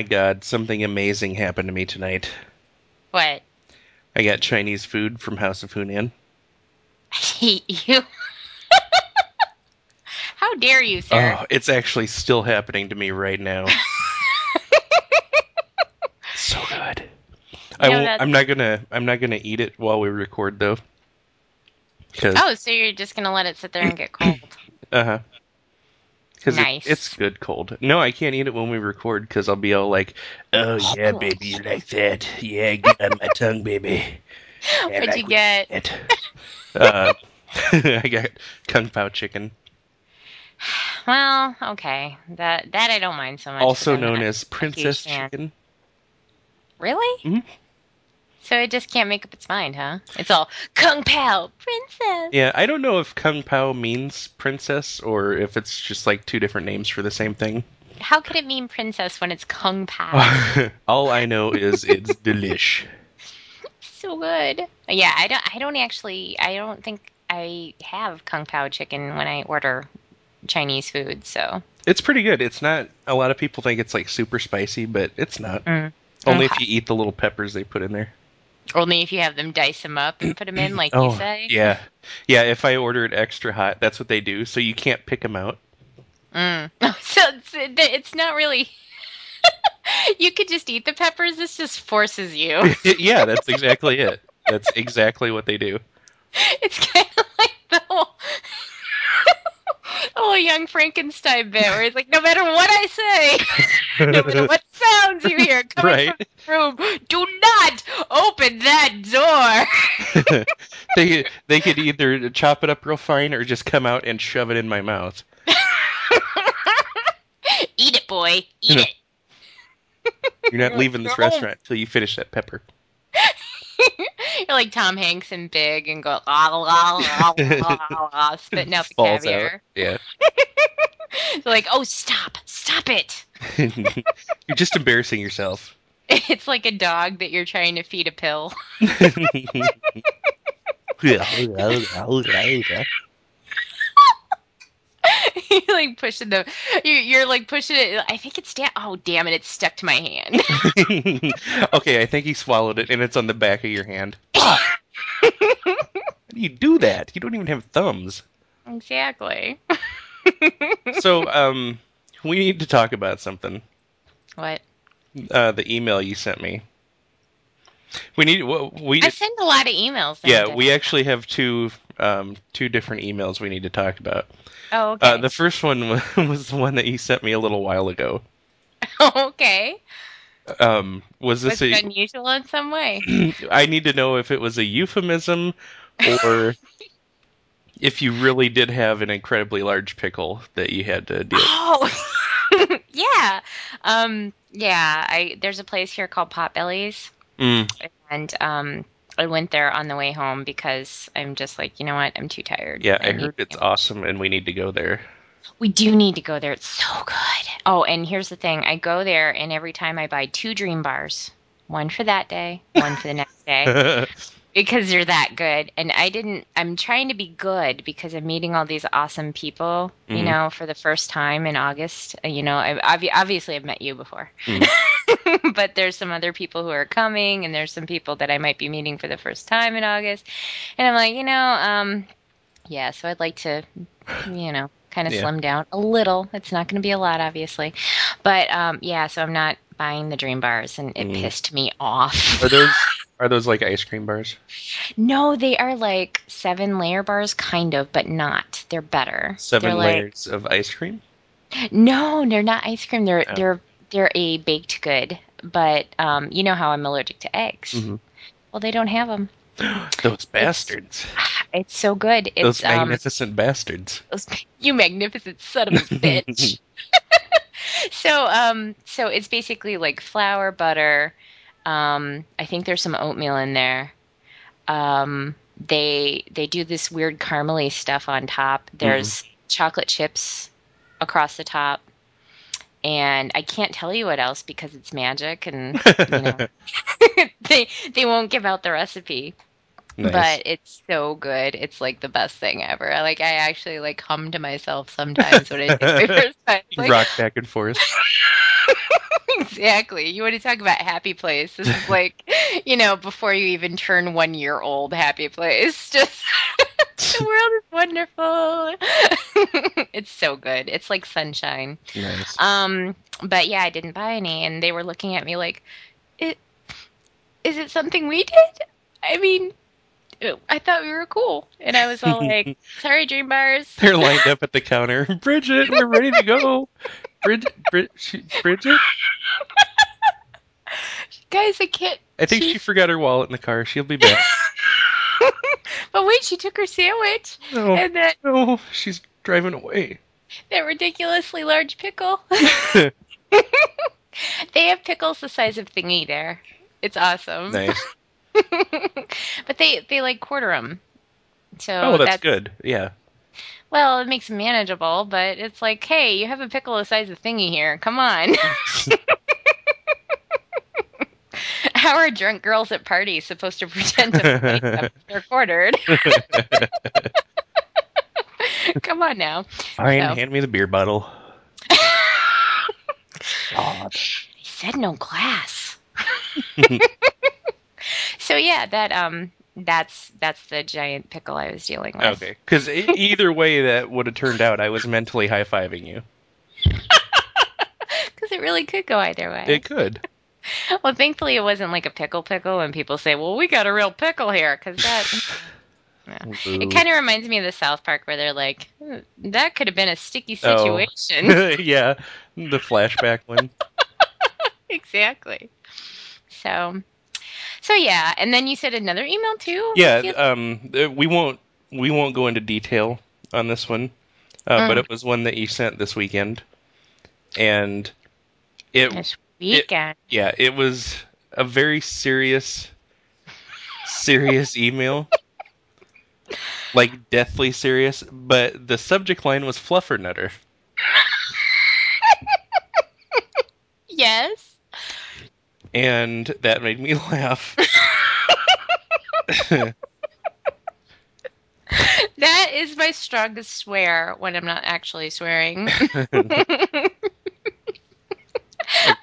My god, something amazing happened to me tonight. What? I got Chinese food from House of Hunan. I hate you. How dare you, sir? Oh, it's actually still happening to me right now. so good. I know won't, that- I'm not gonna. I'm not gonna eat it while we record though. Oh, so you're just gonna let it sit there and get cold? uh huh. Because Nice. it's good cold. No, I can't eat it when we record because I'll be all like, "Oh yeah, baby, you like that? Yeah, get on my tongue, baby." Yeah, What'd like you get? uh, I got kung pao chicken, Well, okay. That that I don't mind so much. also known as princess chicken. Really? Mhm. So it just can't make up its mind, huh? It's all kung pao princess. Yeah, I don't know if kung pao means princess or if it's just like two different names for the same thing. How could it mean princess when it's kung pao? All I know is it's delish. so good. Yeah, I don't. I don't actually. I don't think I have kung pao chicken when I order Chinese food. So It's pretty good. It's not. A lot of people think it's like super spicy, but it's not. Mm. Only if you eat the little peppers they put in there. Only if you have them dice them up and put them in, like oh, you say. yeah, yeah. If I order it extra hot, that's what they do. So you can't pick them out. Mm. So it's, it's not really. you could just eat the peppers. This just forces you. yeah, that's exactly it. That's exactly what they do. It's kind of like the whole, the whole young Frankenstein bit, where it's like, no matter what I say, no matter what sounds you hear coming Right. from the room, do not open that door. they they could either chop it up real fine or just come out and shove it in my mouth. Eat it, boy. Eat it. You're not leaving this restaurant until you finish that pepper. You're like Tom Hanks and Big and go la la la la la la, la spitting out the Falls caviar. out. Yeah. Like, oh, stop, stop it. You're just embarrassing yourself. It's like a dog that you're trying to feed a pill. you're like pushing the, you're, you're like pushing it. I think it's down. Oh, damn it! It's stuck to my hand. okay, I think he swallowed it and it's on the back of your hand. How do you do that? You don't even have thumbs. exactly. So, um, we need to talk about something. What? Uh, the email you sent me. We need. We I send a lot of emails. yeah, we actually have two um two different emails we need to talk about. Oh, okay. Uh, the first one wa- was the one that you sent me a little while ago. okay. Um, was this a? unusual in some way? I need to know if it was a euphemism or if you really did have an incredibly large pickle that you had to deal. with. Oh, yeah. Um, yeah. I there's a place here called Potbellies, Mm, and um, I went there on the way home because I'm just like, you know what? I'm too tired. yeah, I need heard it's awesome, and we need to go there. We do need to go there. It's so good. Oh, and here's the thing: I go there, and every time I buy two Dream Bars, one for that day, one for the next day. because you're that good and i didn't i'm trying to be good because i'm meeting all these awesome people you Mhm. know for the first time in august Uh, you know I, obvi- obviously i've met you before Mhm. but there's some other people who are coming and there's some people that i might be meeting for the first time in august and i'm like you know um yeah so i'd like to you know kind of Yeah. slim down a little it's not going to be a lot obviously but um yeah so i'm not buying the dream bars and it Mm. pissed me off are those are those like ice cream bars? no, they are like seven layer bars, kind of, but not. They're better. 7 they're like, layers of ice cream. No, they're not ice cream. They're Oh. they're they're a baked good. But um, you know how I'm allergic to eggs. Mhm. Well, they don't have them. those bastards. It's so good. It's Those um, magnificent bastards. those, you magnificent son of a bitch. so um, so it's basically like flour, butter. Um, I think there's some oatmeal in there. Um, they they do this weird caramely stuff on top. There's chocolate chips across the top, and I can't tell you what else because it's magic, and you know they they won't give out the recipe. Nice. but it's so good. It's like the best thing ever. I like I actually like hum to myself sometimes when I take my first time. Like, Rock back and forth. exactly. You want to talk about happy place? This is like, you know, before you even turn one year old, happy place. Just the world is wonderful. it's so good. It's like sunshine. Nice. Um, but yeah, I didn't buy any, and they were looking at me like, "It is it something we did?" I mean, I thought we were cool, and I was all like, "Sorry, Dream Bars." They're lined up at the counter. Bridget, we're ready to go. Bridget, Brid- she- Bridget. Guys, I can't. I think she She- forgot her wallet in the car. She'll be back. But wait, she took her sandwich No, and that no, she's driving away. that ridiculously large pickle. they have pickles the size of thingy there. It's awesome. Nice. but they they like quarter them. So Oh, that's good. Yeah. Well, it makes it manageable, but it's like, hey, you have a pickle the size of thingy here. Come on. How are drunk girls at parties supposed to pretend to they're quartered? Come on now. Fine, So- hand me the beer bottle. He said no glass. So yeah, that um, that's that's the giant pickle I was dealing with. Okay. Because either way that would have turned out, I was mentally high fiving you. Because it really could go either way. It could. Well, thankfully it wasn't like a pickle pickle, and people say, "Well, we got a real pickle here," because that it kind of reminds me of the South Park where they're like, "Hmm, "That could have been a sticky Oh. situation." yeah, the flashback one. exactly. So, so yeah, and then you said another email too. Yeah, um, uh, we won't we won't go into detail on this one, uh, but Mm. it was one that you sent this weekend, and it this weekend. yeah it was a very serious serious email, like deathly serious. But the subject line was fluffernutter. yes. And that made me laugh. That is my strongest swear when I'm not actually swearing. I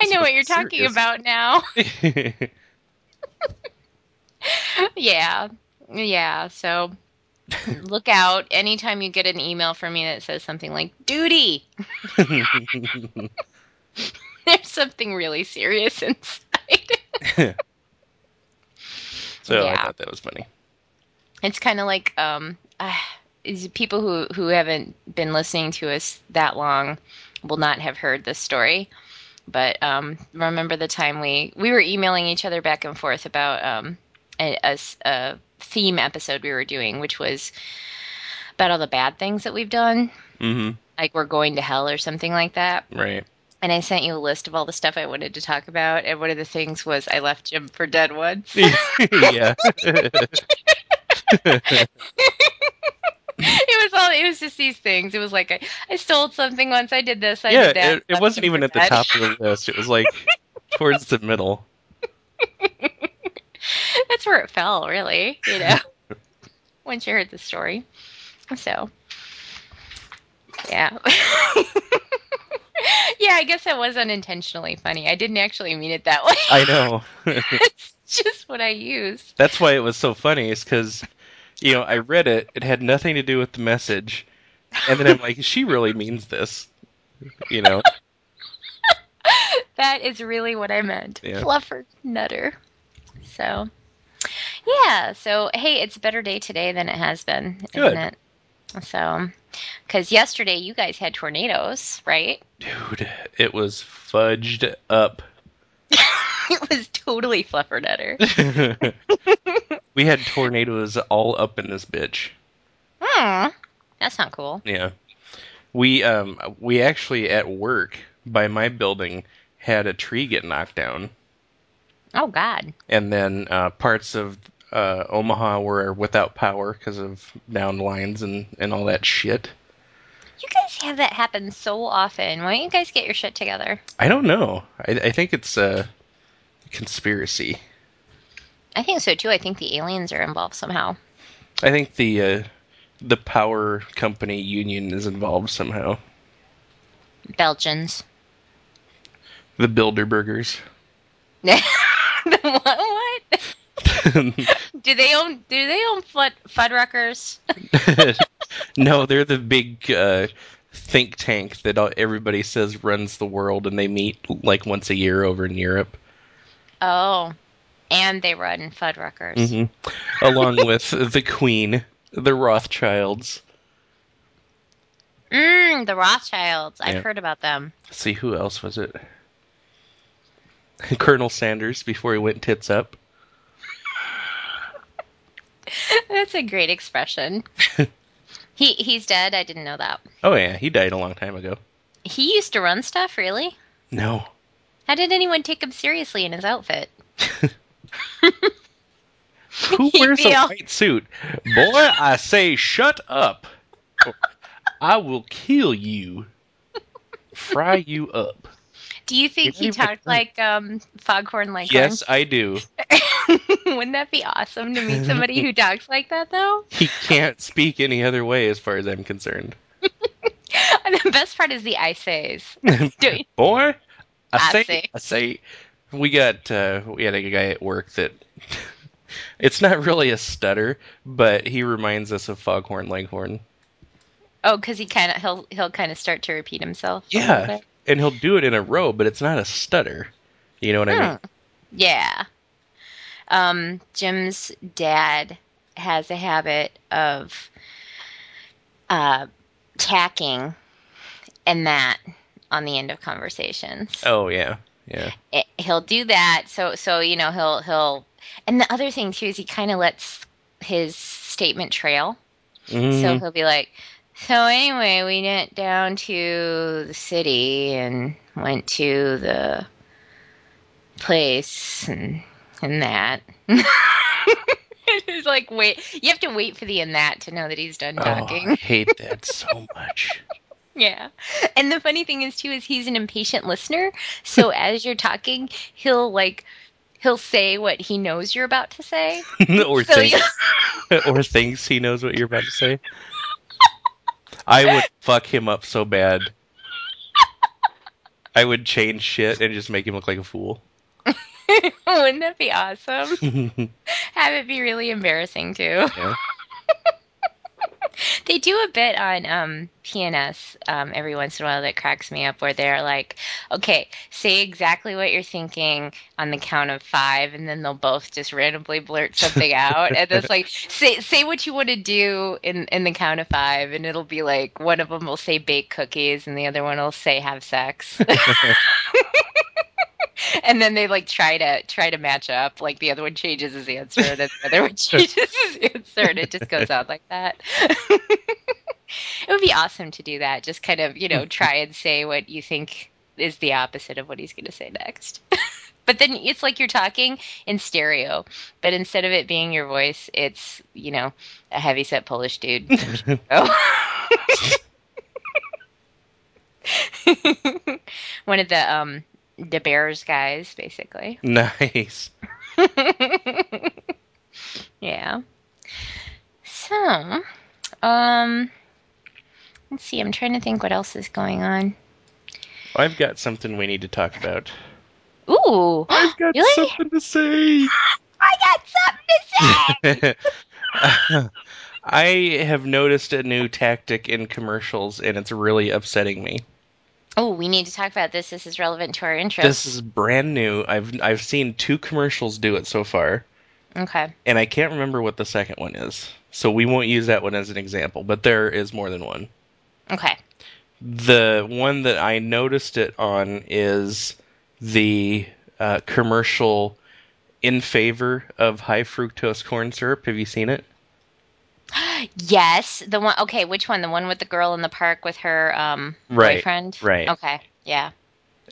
know what you're talking about now. yeah. Yeah. So look out anytime you get an email from me that says something like duty. There's something really serious inside. so I thought that was funny. It's kind of like um, uh, is people who who haven't been listening to us that long will not have heard this story. But um, remember the time we we were emailing each other back and forth about um, a, a a theme episode we were doing, which was about all the bad things that we've done, hmm like we're going to hell or something like that. Right. And I sent you a list of all the stuff I wanted to talk about, and one of the things was I left Jim for dead ones. yeah. it was all it was just these things it was like i, I stole something once i did this i yeah. did that It, it wasn't even at the top of the list. It was like towards the middle. that's where it fell really you know once you heard the story so yeah yeah i guess that was unintentionally funny i didn't actually mean it that way I know. it's just what i used That's why it was so funny. Is because you know I read it. It had nothing to do with the message, and then I'm like, she really means this. You know. that is really what I meant. Yeah. Fluffer nutter. So, yeah. So, hey, it's a better day today than it has been, Good. isn't it? So, because yesterday you guys had tornadoes, right? Dude, it was fudged up. it was totally fluffer nutter. we had tornadoes all up in this bitch. Hmm. That's not cool. Yeah. We um we actually at work by my building had a tree get knocked down Oh God. and then uh parts of uh Omaha were without power because of down lines and and all that shit. You guys have that happen so often. Why don't you guys get your shit together? I don't know. I I think it's a conspiracy. I think so too. I think the aliens are involved somehow. I think the uh, the power company union is involved somehow. Belgians. The Bilderbergers. the what? what? do they own? Do they own Flood, Fuddruckers? no, they're the big uh, think tank that everybody says runs the world, and they meet like once a year over in Europe. Oh, and they run Fuddruckers. hmm Along with the Queen, the Rothschilds. Mm, the Rothschilds. I've Yeah. heard about them. Let's see who else was it? Colonel Sanders before he went tits up. That's a great expression. he he's dead. I didn't know that. Oh yeah, he died a long time ago. He used to run stuff. Really? No. How did anyone take him seriously in his outfit? Who wears a all- white suit? Boy, I say shut up. I will kill you. Fry you up. Do you think he not even talked like um, Foghorn Leghorn? Yes, I do. Wouldn't that be awesome to meet somebody who talks like that, though? He can't speak any other way as far as I'm concerned. And the best part is the I says. Doing- Boy, I, I say, say. I say, we got uh, we had a guy at work that it's not really a stutter, but he reminds us of Foghorn Leghorn. Oh, because he kind of he'll he'll kind of start to repeat himself. a little Yeah, bit. And he'll do it in a row, but it's not a stutter. You know what I mean? Hmm. Yeah. Um, Jim's dad has a habit of uh, tacking and that on the end of conversations. Oh yeah, yeah. it, he'll do that. So so you know he'll he'll and the other thing too is he kind of lets his statement trail. So Mhm. he'll be like, so anyway, we went down to the city and went to the place and and that. it's like wait, you have to wait for the and that to know that he's done Oh, talking. I hate that so much. Yeah. And the funny thing is too is he's an impatient listener. So as you're talking, he'll like he'll say what he knows you're about to say. or So thinks, or thinks he knows what you're about to say. I would fuck him up so bad. I would change shit and just make him look like a fool. Wouldn't that be awesome? Have it be really embarrassing too. Yeah. they do a bit on um, PNS um, every once in a while that cracks me up, where they're like, "Okay, say exactly what you're thinking on the count of five, and then they'll both just randomly blurt something out, and it's like, "Say say what you want to do in in the count of five, and it'll be like one of them will say bake cookies, and the other one will say have sex. and then they like try to try to match up. Like the other one changes his answer, and then the other one changes his answer, and it just goes out like that. it would be awesome to do that. Just kind of you know try and say what you think is the opposite of what he's going to say next. But then it's like you're talking in stereo, but instead of it being your voice, it's you know a heavy set Polish dude. One of the um the Bears guys, basically. nice. yeah. So, um, let's see. I'm trying to think what else is going on. I've got something we need to talk about. Ooh, I've got Really? something to say. I got something to say. I have noticed a new tactic in commercials, and it's really upsetting me. Oh, we need to talk about this. This is relevant to our interest. This is brand new. I've I've seen two commercials do it so far, okay. and I can't remember what the second one is. So we won't use that one as an example, but there is more than one. Okay. The one that I noticed it on is the uh, commercial in favor of high fructose corn syrup. Have you seen it? Yes, the one. Okay, which one? The one with the girl in the park with her um Right, boyfriend. right. Okay. Yeah.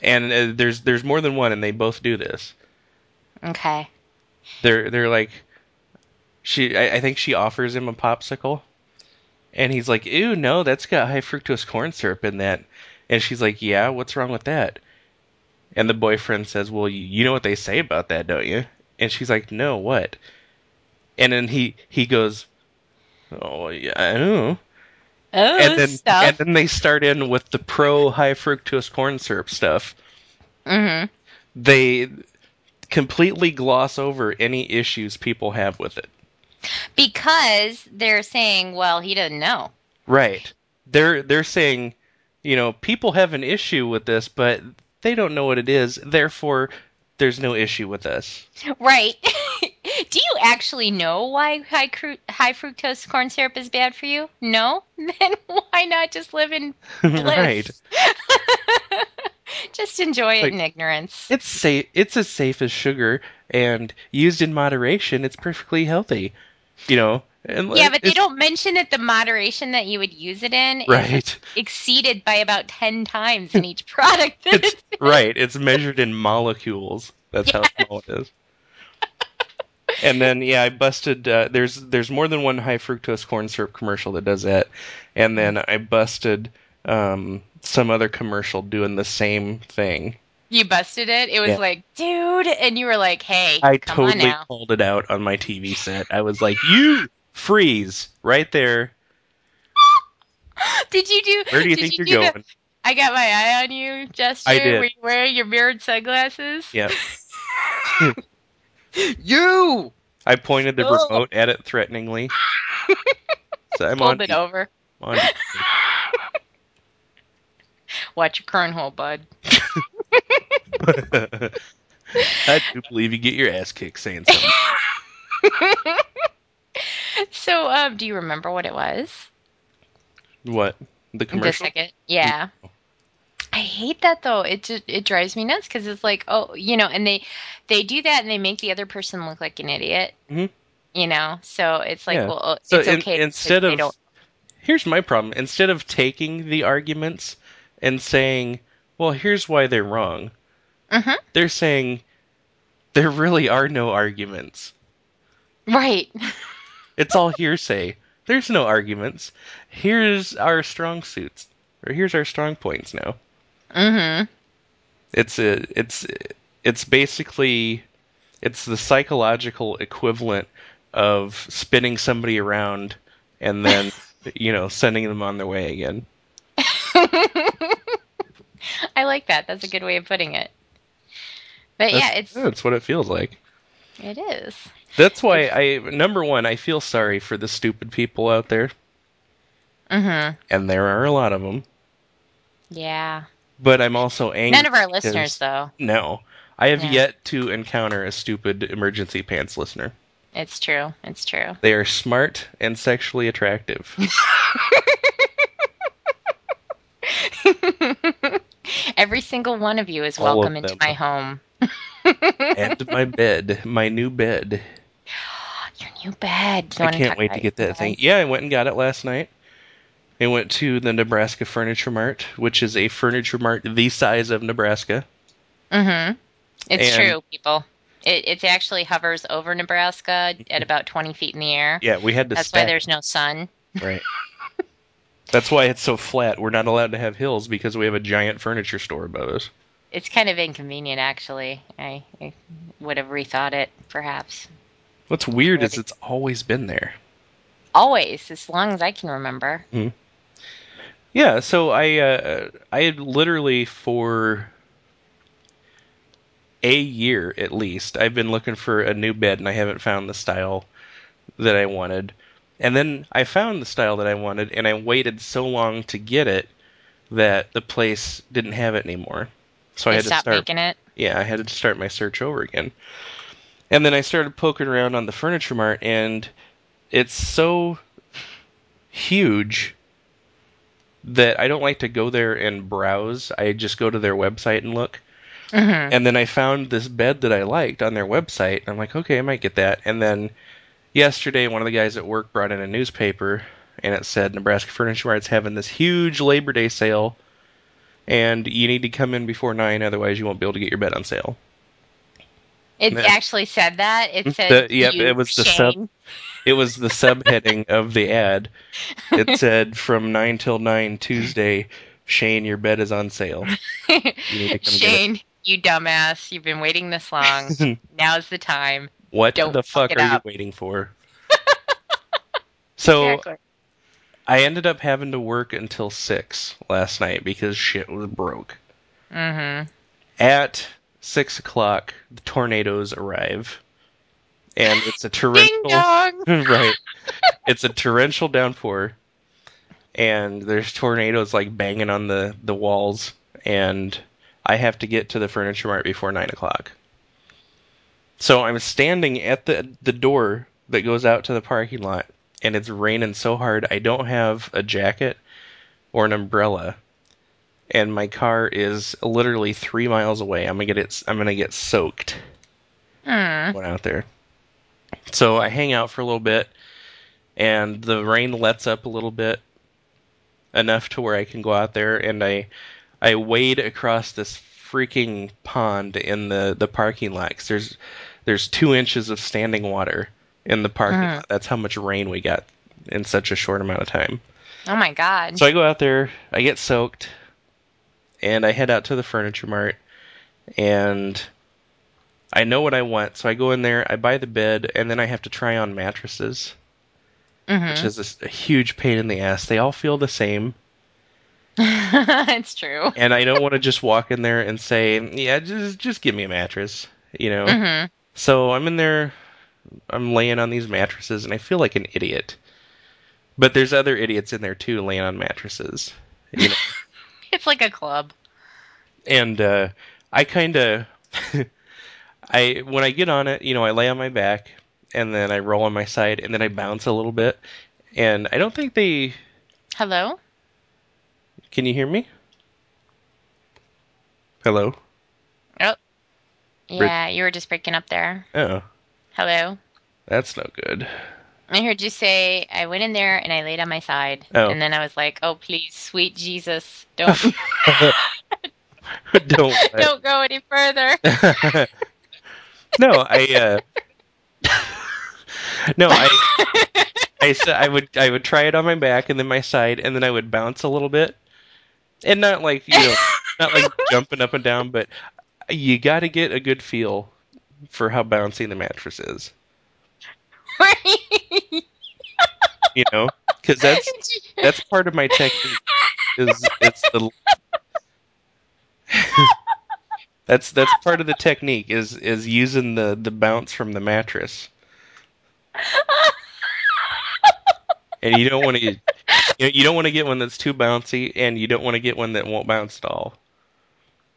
And uh, there's there's more than one, and they both do this. Okay. They're they're like, she I, I think she offers him a popsicle, and he's like, "Ew, no, that's got high fructose corn syrup in that." And she's like, "Yeah, what's wrong with that?" And the boyfriend says, "Well, you, you know what they say about that, don't you?" And she's like, "No, what?" And then he he goes, "Oh yeah, I know." Oh, and then stuff. and then they start in with the pro high fructose corn syrup stuff. hmm They completely gloss over any issues people have with it. Because they're saying, well, he doesn't know. Right. They're they're saying, you know, people have an issue with this, but they don't know what it is. Therefore, there's no issue with this. Right. Do you actually know why high, cru- high fructose corn syrup is bad for you? No? Then why not just live in bliss? right. just enjoy it Like- in ignorance. It's safe. It's as safe as sugar, and used in moderation, it's perfectly healthy. You know. And Yeah, but they don't mention that the moderation that you would use it in is Right. exceeded by about 10 times in each product. that It's it's- right. It's measured in molecules. That's how small it is. And then yeah, I busted. Uh, there's there's more than one high fructose corn syrup commercial that does that, and then I busted um, some other commercial doing the same thing. you busted it. It was Yeah. like, dude. And you were like, hey, I come on totally called it out on my TV set. I was like, "You freeze right there. Did you do? Where do you think you you're do the- going?" I got my eye on you gesture. I did. Were you wearing your mirrored sunglasses? Yeah. You I pointed the Oh. remote at it threateningly. So I'm pulled on. it over. on Watch your cornhole, bud. I do believe you get your ass kicked saying something. so, um, do you remember what it was? What? The The commercial? second, yeah. I hate that though. It just it drives me nuts because it's like, oh, you know, and they they do that and they make the other person look like an idiot. Mhm. You know, so it's like, Yeah. well, So it's in- okay. instead of here's my problem. Instead of taking the arguments and saying, "Well, here's why they're wrong," Mhm. they're saying there really are no arguments. right, It's all hearsay. There's no arguments. Here's our strong suits, or here's our strong points now. Mm-hmm. It's a, it's it's basically it's the psychological equivalent of spinning somebody around and then you know sending them on their way again. I like that. That's a good way of putting it. But yeah, That's- it's that's what it feels like. it is. That's why I number one I feel sorry for the stupid people out there, Mm-hmm. and there are a lot of them. Yeah. But I'm also angry. None of our listeners, though. No, I have Yeah. yet to encounter a stupid emergency pants listener. It's true. It's true. They are smart and sexually attractive. Every single one of you is All welcome into my home. and my bed, my new bed. Your new bed. You I can't wait to get that thing. Yeah, I went and got it last night. I went to the Nebraska Furniture Mart, which is a furniture mart the size of Nebraska. Mm-hmm. It's And- true, people. It it actually hovers over Nebraska at about twenty feet in the air. Yeah, we had to That's why there's no sun. Right. That's why it's so flat. We're not allowed to have hills because we have a giant furniture store above us. It's kind of inconvenient, actually. I, I would have rethought it, perhaps. What's weird is it's always been there. Always, as long as I can remember. Yeah, so I uh, I had literally for a year at least I've been looking for a new bed and I haven't found the style that I wanted. And then I found the style that I wanted and I waited so long to get it that the place didn't have it anymore. So I they had to start making it. yeah, I had to start my search over again. And then I started poking around on the furniture mart, and it's so huge that I don't like to go there and browse. I just go to their website and look. Mm-hmm. And then I found this bed that I liked on their website. I'm like, okay, I might get that. And then yesterday, one of the guys at work brought in a newspaper, and it said Nebraska Furniture Mart's having this huge Labor Day sale, and you need to come in before nine, otherwise you won't be able to get your bed on sale. It actually said that. It said, The- yep, you, it was the sub- It was the subheading of the ad. It said from nine till nine Tuesday, Shane, your bed is on sale. need to come get it. Shane, you dumbass. You've been waiting this long. Now's the time. what Don't the fuck fuck are up. you waiting for? so Exactly. I ended up having to work until six last night because shit was broke. Mm-hmm. At six o'clock, the tornadoes arrive, and it's a torrential. Right. It's a torrential downpour, and there's tornadoes like banging on the the walls, and I have to get to the furniture mart before nine o'clock. So I'm standing at the the door that goes out to the parking lot, and it's raining so hard I don't have a jacket or an umbrella, and my car is literally three miles away. I'm gonna get it. I'm gonna get soaked Hmm. went out there. So I hang out for a little bit, and the rain lets up a little bit, enough to where I can go out there, and I I wade across this freaking pond in the the parking lot. 'cause there's there's two inches of standing water in the parking Mhm. lot. That's how much rain we got in such a short amount of time. Oh my god. So I go out there, I get soaked, and I head out to the furniture mart, and I know what I want. So I go in there, I buy the bed, and then I have to try on mattresses, Mhm. which is a huge pain in the ass. They all feel the same, it's true. and I don't want to just walk in there and say, "Yeah, just just give me a mattress," you know. Mm-hmm. So I'm in there, I'm laying on these mattresses, and I feel like an idiot. But there's other idiots in there too, laying on mattresses. You know. It's like a club. and uh, I kind of, I when I get on it, you know, I lay on my back and then I roll on my side and then I bounce a little bit, and I don't think they. Hello? Can you hear me? Hello. Oh. Yeah, you were just breaking up there. Oh, Hello? that's no good. I heard you say I went in there and I laid on my side. Oh. And then I was like, oh, please, sweet Jesus, don't, don't. don't go any further. no, I. Uh, no, I. I said I would I would try it on my back and then my side and then I would bounce a little bit, and not like you know not like jumping up and down, but you got to get a good feel for how bouncy the mattress is, you know, because that's that's part of my technique. Is it's the that's that's part of the technique is is using the the bounce from the mattress, and you don't want to you, know, you don't want to get one that's too bouncy, and you don't want to get one that won't bounce at all.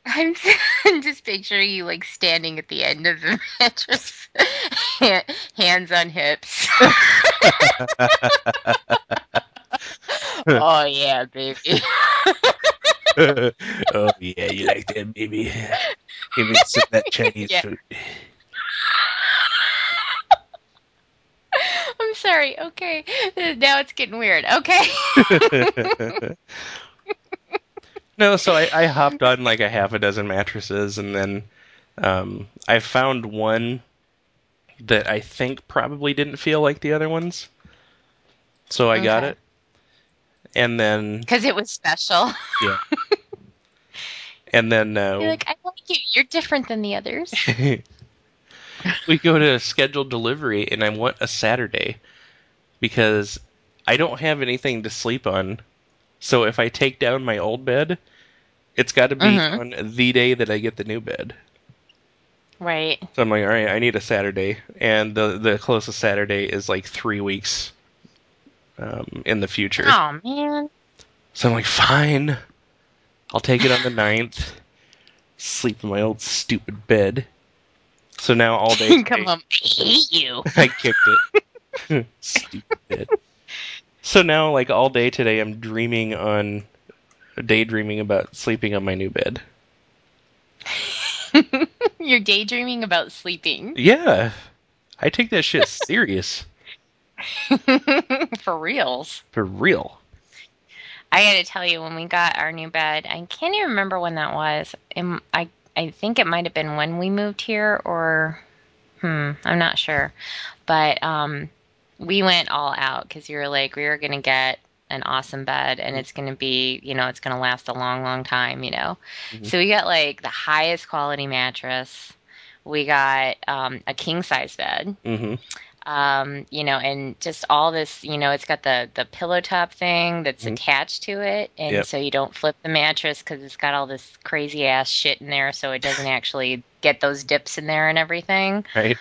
I'm just picturing you like standing at the end of the mattress, hands on hips. oh yeah, baby. oh yeah, you like that, baby? Give me some that Chinese Yeah. food. I'm sorry. Okay, now it's getting weird. Okay. No, so I, I hopped on like a half a dozen mattresses, and then um, I found one that I think probably didn't feel like the other ones. So I got it, and then Because it was special. Yeah. and then You're uh, like, I like you. You're different than the others. we go to scheduled delivery, and I want a Saturday because I don't have anything to sleep on. So if I take down my old bed, it's got to be Mhm. on the day that I get the new bed. Right. So I'm like, all right, I need a Saturday, and the the closest Saturday is like three weeks um, in the future. Oh man. So I'm like, fine, I'll take it on the 9th. Sleep in my old stupid bed. So now all day, Come on. I hate you. I kicked it. stupid bed. So now, like all day today, I'm dreaming on, daydreaming about sleeping on my new bed. You're daydreaming about sleeping. Yeah, I take that shit serious For reals. for real. I got to tell you, when we got our new bed, I can't even remember when that was. I I think it might have been when we moved here, or hmm, I'm not sure. But um, we went all out because you were like, we were gonna get an awesome bed and it's going to be, you know, it's going to last a long, long time, you know. Mhm. So we got like the highest quality mattress. We got um, a king size bed, hmm um, you know, and just all this, you know, it's got the the pillow top thing that's Mhm. attached to it, and Yep. so you don't flip the mattress because it's got all this crazy ass shit in there, so it doesn't actually get those dips in there and everything Right.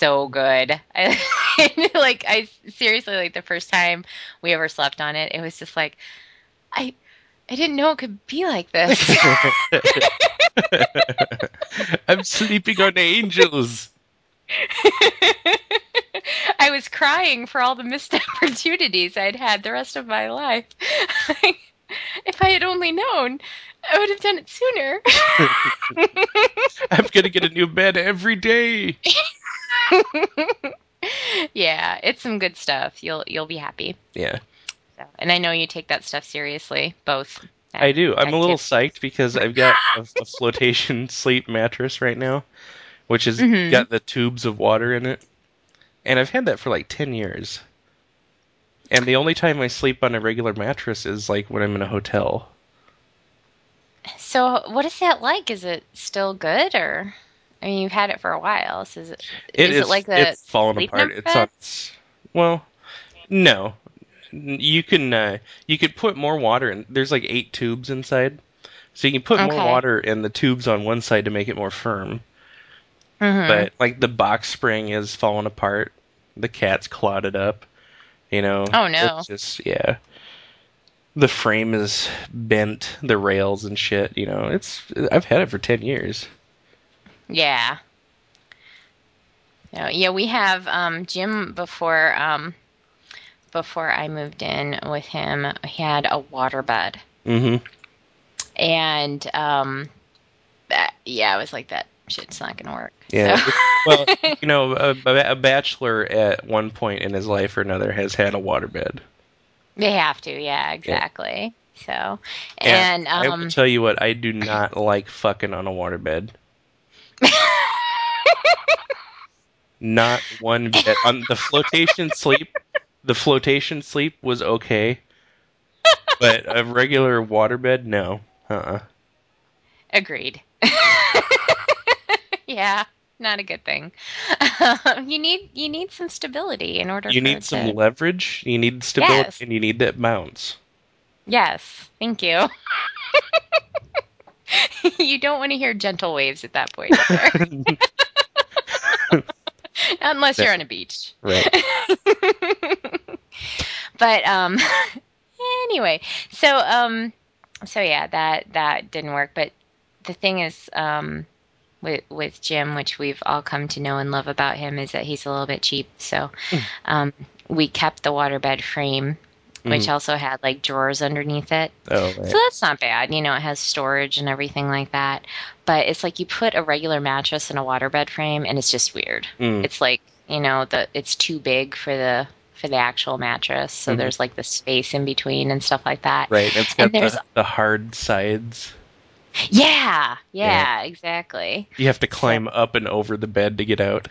So good. I, like I seriously like the first time we ever slept on it, it was just like I I didn't know it could be like this. I'm sleeping on angels. I was crying for all the missed opportunities I'd had the rest of my life. if I had only known, I would have done it sooner. I'm gonna get a new bed every day. yeah, it's some good stuff. You'll you'll be happy. Yeah, So, and I know you take that stuff seriously, both. I do. I'm a little psyched because I've got a, a flotation sleep mattress right now, which has Mhm. got the tubes of water in it, and I've had that for like ten years. And the only time I sleep on a regular mattress is like when I'm in a hotel. So, what is that like? Is it still good, or I mean, you've had it for a while. So, is it It is is it like the it's falling sleep apart. It's on. It's, well, no, you can uh, you could put more water in. There's like eight tubes inside, so you can put more water in the tubes on one side to make it more firm. Mhm. But like the box spring is falling apart. The cat's clotted up. You know. Oh, no. It's just yeah. The frame is bent. The rails and shit. You know. It's I've had it for ten years. Yeah. So, yeah, we have um, Jim before um, before I moved in with him. He had a water bed, Mm-hmm. and um, that, yeah, I was like, that shit's not gonna work. Yeah. So- well, you know, a, a bachelor at one point in his life or another has had a waterbed. they have to. Yeah, exactly. So, And and I um, will tell you what, I do not like fucking on a waterbed. Not one bit. On the flotation sleep, the flotation sleep was okay, but a regular waterbed, no. Uh-uh. Agreed. yeah, not a good thing. Um, you need you need some stability in order. You need some to- leverage, you need stability, Yes. and you need that bounce. Yes, thank you. you don't want to hear gentle waves at that point, unless you're on a beach. right. but um, anyway, so um, so yeah, that that didn't work. But the thing is, um, with with Jim, which we've all come to know and love about him, is that he's a little bit cheap. So Mm. um, we kept the waterbed frame, which Mhm. also had like drawers underneath it. Oh, right. So that's not bad. You know, it has storage and everything like that. But it's like you put a regular mattress in a waterbed frame, and it's just weird. Mm. It's like you know the it's too big for the for the actual mattress. So Mhm. there's like the space in between and stuff like that. Right, it's And got there's- the, the hard sides. Yeah, yeah, exactly. You have to climb up and over the bed to get out.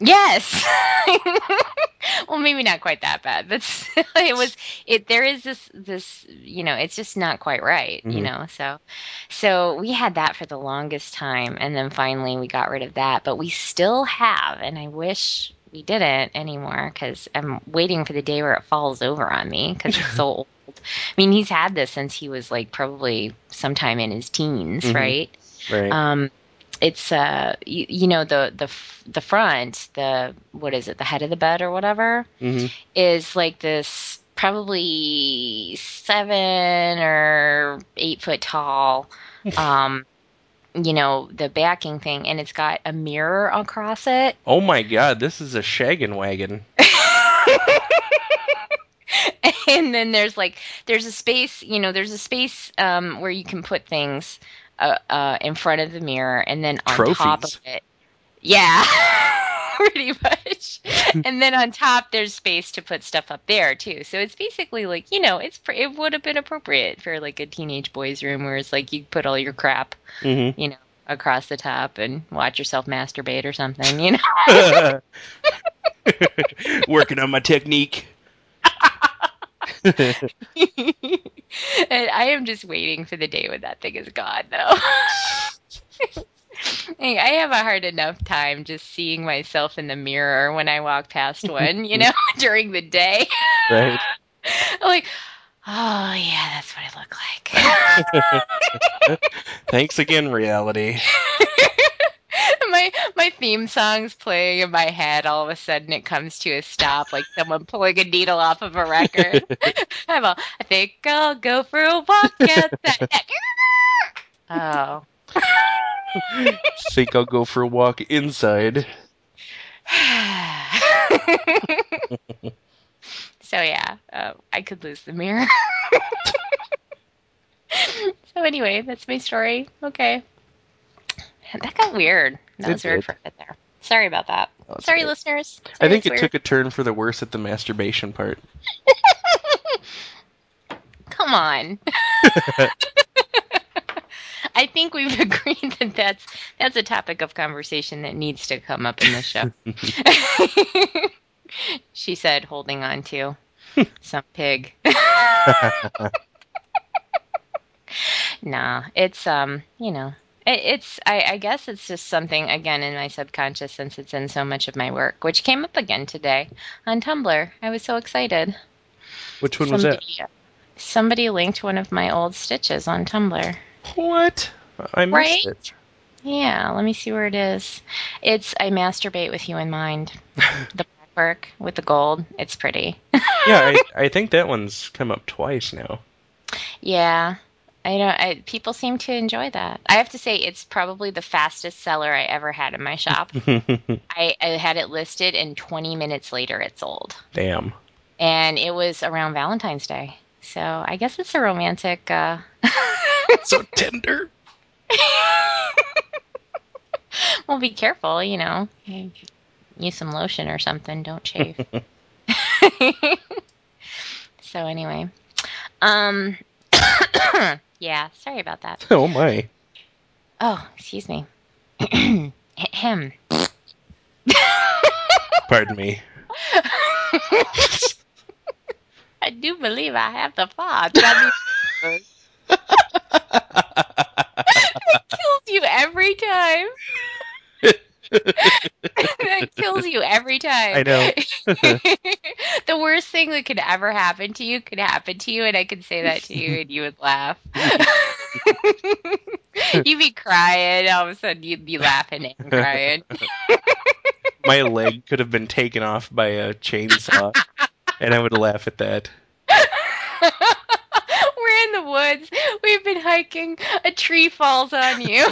Yes. well, maybe not quite that bad, but still, it was. It there is this this you know it's just not quite right, you Mhm. know. So, so we had that for the longest time, and then finally we got rid of that. But we still have, and I wish we didn't anymore because I'm waiting for the day where it falls over on me because it's so old. I mean, he's had this since he was like probably sometime in his teens, Mhm. right? Right. um it's uh you, you know the the the front the what is it the head of the bed or whatever hmm is like this probably seven or eight foot tall um you know the backing thing and it's got a mirror across it Oh my god, this is a shaggin' wagon. and then there's like there's a space you know there's a space um where you can put things uh, uh in front of the mirror and then on top of it. Yeah pretty much. And then on top there's space to put stuff up there too. So it's basically like you know it's pr- it would have been appropriate for like a teenage boys room where it's like you put all your crap hmm you know across the top and watch yourself masturbate or something you know? Working on my technique. and I am just waiting for the day when that thing is gone, though. Hey, I have a hard enough time just seeing myself in the mirror when I walk past one, you know, during the day. right. I'm like, oh yeah, that's what I look like. Thanks again, reality. my my theme song's playing in my head. All of a sudden, it comes to a stop, like someone pulling a needle off of a record. I'm all, I think I'll go for a walk outside. oh. Think I'll go for a walk inside. so yeah, uh, I could lose the mirror. so anyway, that's my story. Okay. That got weird. That It was weird for a bit there. Sorry about that. Oh, Sorry, listeners. I think it took a turn for the worse at the masturbation part. Come on. I think we've agreed that that's that's a topic of conversation that needs to come up in this show. she said, holding on to some pig. nah, it's um, you know, it, it's I, I guess it's just something again in my subconscious since it's in so much of my work, which came up again today on Tumblr. I was so excited. Which one was that? Somebody- Somebody linked one of my old stitches on Tumblr. What? I missed Right? it. Yeah, let me see where it is. It's I masturbate with you in mind. the black work with the gold. It's pretty. Yeah, I, I think that one's come up twice now. Yeah. I don't I people seem to enjoy that. I have to say it's probably the fastest seller I ever had in my shop. I, I had it listed and 20 minutes later it sold. Damn. And it was around Valentine's Day. So I guess it's a romantic uh So tender. well, be careful, you know. Use some lotion or something. Don't chafe. so anyway, um, yeah. Sorry about that. Oh my. Oh, excuse me. Him. Pardon me. I do believe I have the fart. That means- kills you every time. that kills you every time. I know. The worst thing that could ever happen to you could happen to you, and I could say that to you, and you would laugh. you'd be crying, all of a sudden you'd be laughing and crying. My leg could have been taken off by a chainsaw, and I would laugh at that. We're in the woods. We've been hiking. A tree falls on you.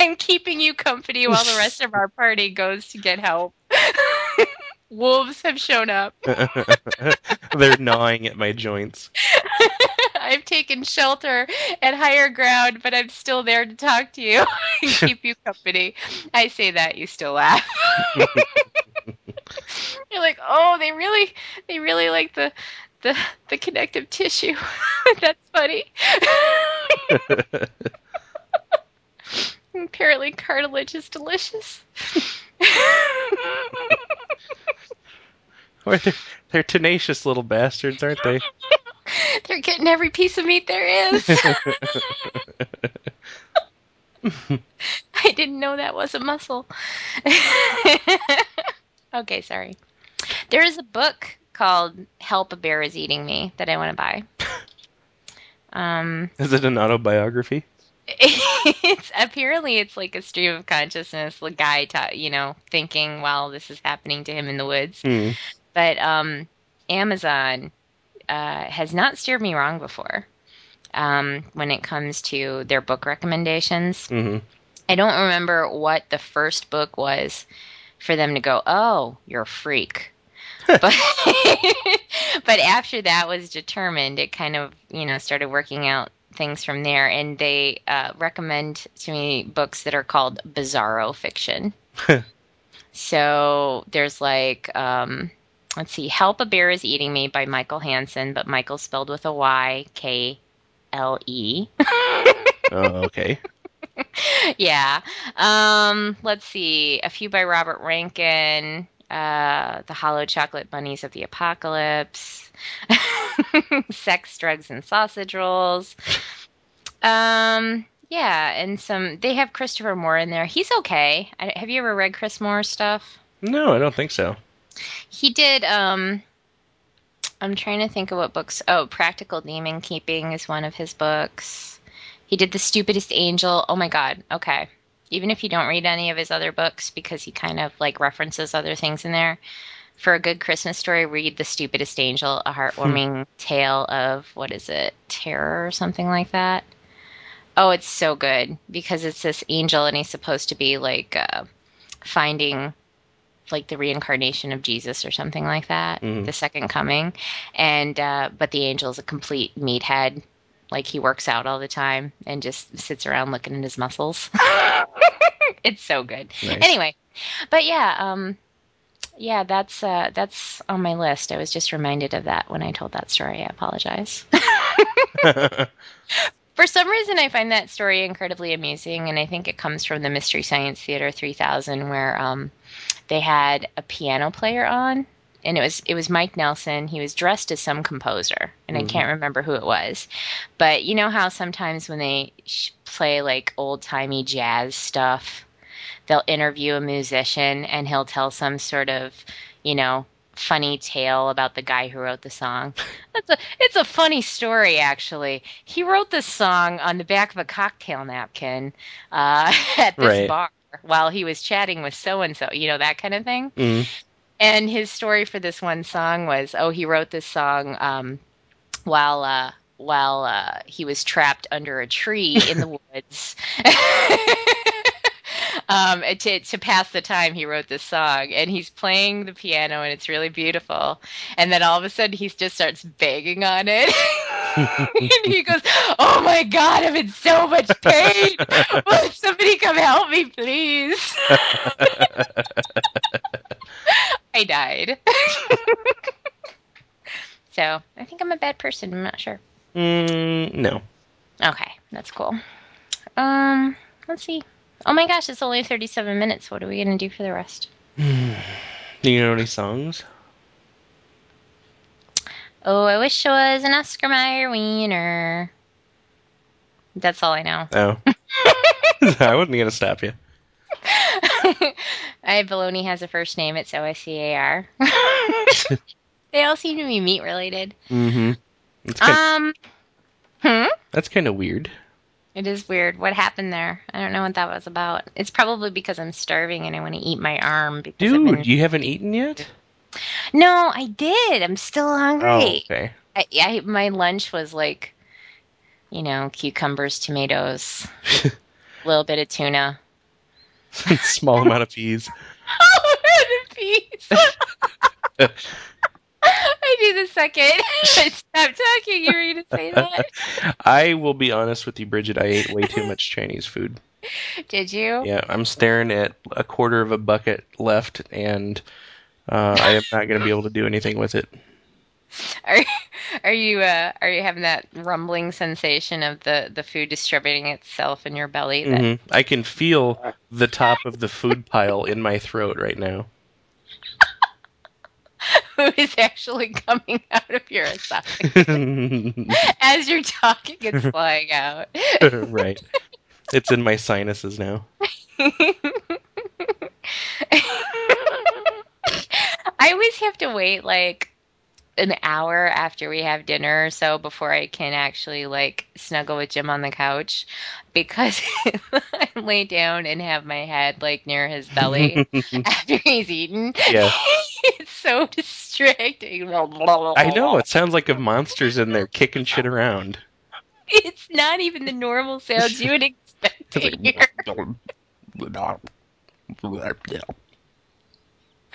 I'm keeping you company while the rest of our party goes to get help. Wolves have shown up. They're gnawing at my joints. I've taken shelter at higher ground, but I'm still there to talk to you and keep you company. I say that, you still laugh. You're like, oh, they really, they really like the, the, the connective tissue. That's funny. Apparently, cartilage is delicious. Or they're, they're tenacious little bastards, aren't they? They're getting every piece of meat there is. I didn't know that was a muscle. okay, sorry. There is a book called Help a Bear is Eating Me that I want to buy. Um, Is it an autobiography? it's apparently it's like a stream of consciousness, the guy, ta- you know, thinking while this is happening to him in the woods. Hmm. But um, Amazon uh, has not steered me wrong before um, when it comes to their book recommendations. hmm I don't remember what the first book was for them to go, oh, you're a freak. but but after that was determined, it kind of you know started working out things from there, and they uh, recommend to me books that are called bizarro fiction. so there's like um, let's see, Help a Bear is Eating Me by Michael Hansen, but Michael spelled with a Y K L E. Oh, okay. yeah. Um, let's see. A few by Robert Rankin. Uh, the Hollow Chocolate Bunnies of the Apocalypse. sex, drugs, and sausage rolls. Um, yeah, and some. They have Christopher Moore in there. He's okay. I, have you ever read Chris Moore stuff? No, I don't think so. He did. Um, I'm trying to think of what books. Oh, Practical Demon Keeping is one of his books. He did The Stupidest Angel. Oh my God. Okay. Even if you don't read any of his other books, because he kind of like references other things in there, for a good Christmas story, read The Stupidest Angel, a heartwarming hmm. tale of what is it, terror or something like that. Oh, it's so good because it's this angel and he's supposed to be like uh, finding like the reincarnation of Jesus or something like that, mm-hmm. the second coming. And uh, but the angel is a complete meathead. Like he works out all the time and just sits around looking at his muscles. it's so good. Nice. Anyway, but yeah, um, yeah, that's uh, that's on my list. I was just reminded of that when I told that story. I apologize. For some reason, I find that story incredibly amusing, and I think it comes from the Mystery Science Theater 3000, where um, they had a piano player on, and it was it was Mike Nelson. He was dressed as some composer, and mm-hmm. I can't remember who it was. But you know how sometimes when they play like old timey jazz stuff, they'll interview a musician and he'll tell some sort of, you know, funny tale about the guy who wrote the song. That's a it's a funny story actually. He wrote this song on the back of a cocktail napkin uh, at this right. bar while he was chatting with so and so, you know, that kind of thing. Mm. And his story for this one song was, oh, he wrote this song um, while uh, while uh, he was trapped under a tree in the woods. um, to, to pass the time, he wrote this song, and he's playing the piano, and it's really beautiful. And then all of a sudden, he just starts banging on it. and he goes, "Oh my God, I'm in so much pain! Will somebody come help me, please?" I died. so I think I'm a bad person. I'm not sure. Mm, no. Okay, that's cool. Um, let's see. Oh my gosh, it's only 37 minutes. What are we going to do for the rest? do you know any songs? Oh, I wish I was an Oscar Mayer wiener. That's all I know. Oh. I wasn't going to stop you. I Baloney has a first name. It's O I C A R. They all seem to be meat related. Mm-hmm. um. Hmm. That's kind of weird. It is weird. What happened there? I don't know what that was about. It's probably because I'm starving and I want to eat my arm. Dude, been... you haven't eaten yet? No, I did. I'm still hungry. Oh, okay. I, I, my lunch was like, you know, cucumbers, tomatoes, a little bit of tuna, small amount of peas. Small amount of peas. I do the second. Stop talking. You were going to say that. I will be honest with you, Bridget. I ate way too much Chinese food. Did you? Yeah, I'm staring at a quarter of a bucket left, and uh, I am not going to be able to do anything with it. Are are you uh, are you having that rumbling sensation of the, the food distributing itself in your belly? That... Mm-hmm. I can feel the top of the food pile in my throat right now. Food is actually coming out of your esophagus. As you're talking, it's flying out. right. It's in my sinuses now. I always have to wait like an hour after we have dinner or so before I can actually like snuggle with Jim on the couch because I lay down and have my head like near his belly after he's eaten. Yeah. it's so distracting. I know, it sounds like a monster's in there kicking shit around. It's not even the normal sounds you would expect to hear.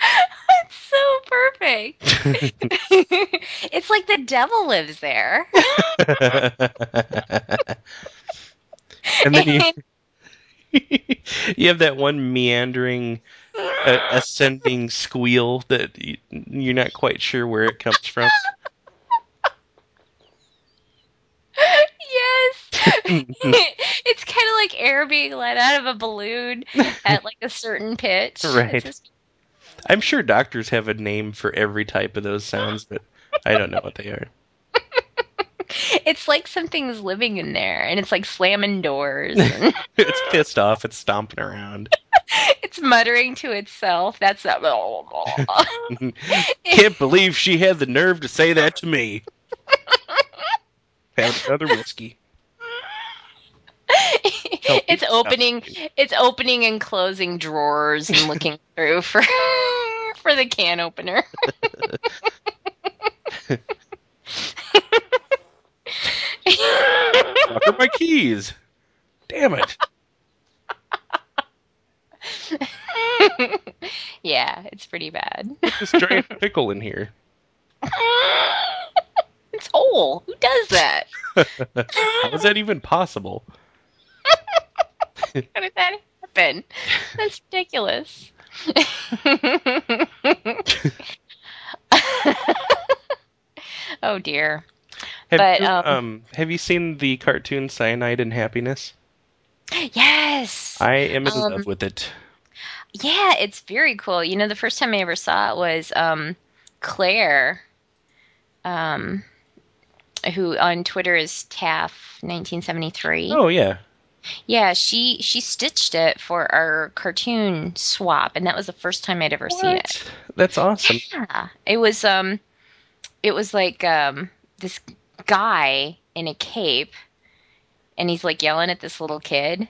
It's so perfect. it's like the devil lives there. and then you, you have that one meandering, uh, ascending squeal that you, you're not quite sure where it comes from. yes. it's kind of like air being let out of a balloon at like a certain pitch. Right. Just... I'm sure doctors have a name for every type of those sounds, but I don't know what they are. it's like something's living in there, and it's like slamming doors. it's pissed off. It's stomping around. it's muttering to itself. That's that. Can't believe she had the nerve to say that to me. Have another whiskey. it's opening. It's opening and closing drawers and looking through for for the can opener. Fuck are my keys. Damn it. yeah, it's pretty bad. This giant pickle in here. it's whole. Who does that? How is that even possible? How did that happen? That's ridiculous. oh dear. Have But, you, um, um, have you seen the cartoon Cyanide and Happiness? Yes. I am in Um, love with it. Yeah, it's very cool. You know, the first time I ever saw it was um, Claire, um, who on Twitter is Taff1973. Oh yeah. Yeah, she she stitched it for our cartoon swap, and that was the first time I'd ever seen it. That's awesome. Yeah, it was um, it was like um this guy in a cape, and he's like yelling at this little kid,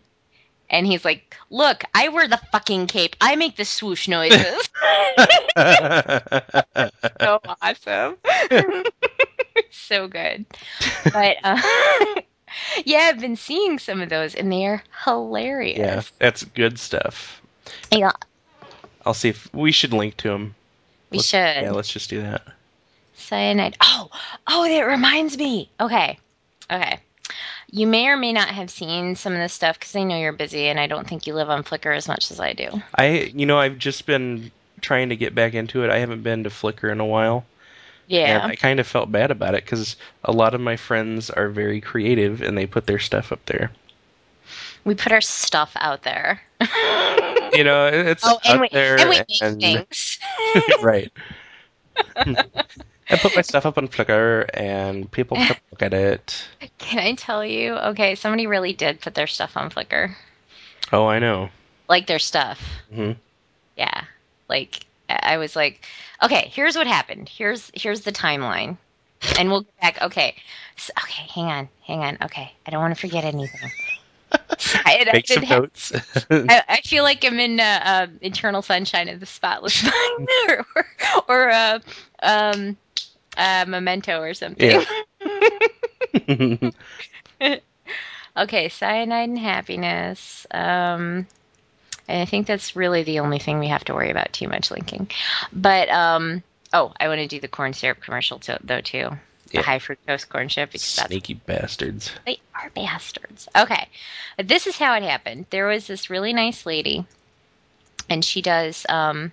and he's like, "Look, I wear the fucking cape. I make the swoosh noises." so awesome. so good. But uh, yeah, I've been seeing some of those, and they are hilarious. yeah, that's good stuff. Yeah, I'll see if we should link to them. we Let's- should. Yeah, let's just do that. Cyanide. Oh, oh, that reminds me. Okay, okay. You may or may not have seen some of this stuff because I know you're busy, and I don't think you live on Flickr as much as I do. I, you know, I've just been trying to get back into it. I haven't been to Flickr in a while. Yeah. And I kind of felt bad about it because a lot of my friends are very creative and they put their stuff up there. we put our stuff out there. You know, it's oh, and up we, there. and we make and- things. right. I put my stuff up on Flickr and people look at it. Can I tell you? Okay, somebody really did put their stuff on Flickr. Oh, I know. Like their stuff. hmm Yeah. Like I was like, okay, here's what happened. Here's here's the timeline. And we'll get back. Okay. So, okay, hang on. Hang on. Okay. I don't want to forget anything. I, I Make some have- notes. I, I feel like I'm in uh, uh, Eternal Sunshine of the Spotless Mind or, or, or uh, um, uh, Memento or something. Yeah. okay, Cyanide and Happiness. Um, and I think that's really the only thing we have to worry about too much linking. But, um, oh, I want to do the corn syrup commercial too, though, too. Yeah. The high fructose corn syrup because Sneaky bastards. they are bastards. Okay. This is how it happened. There was this really nice lady, and she does um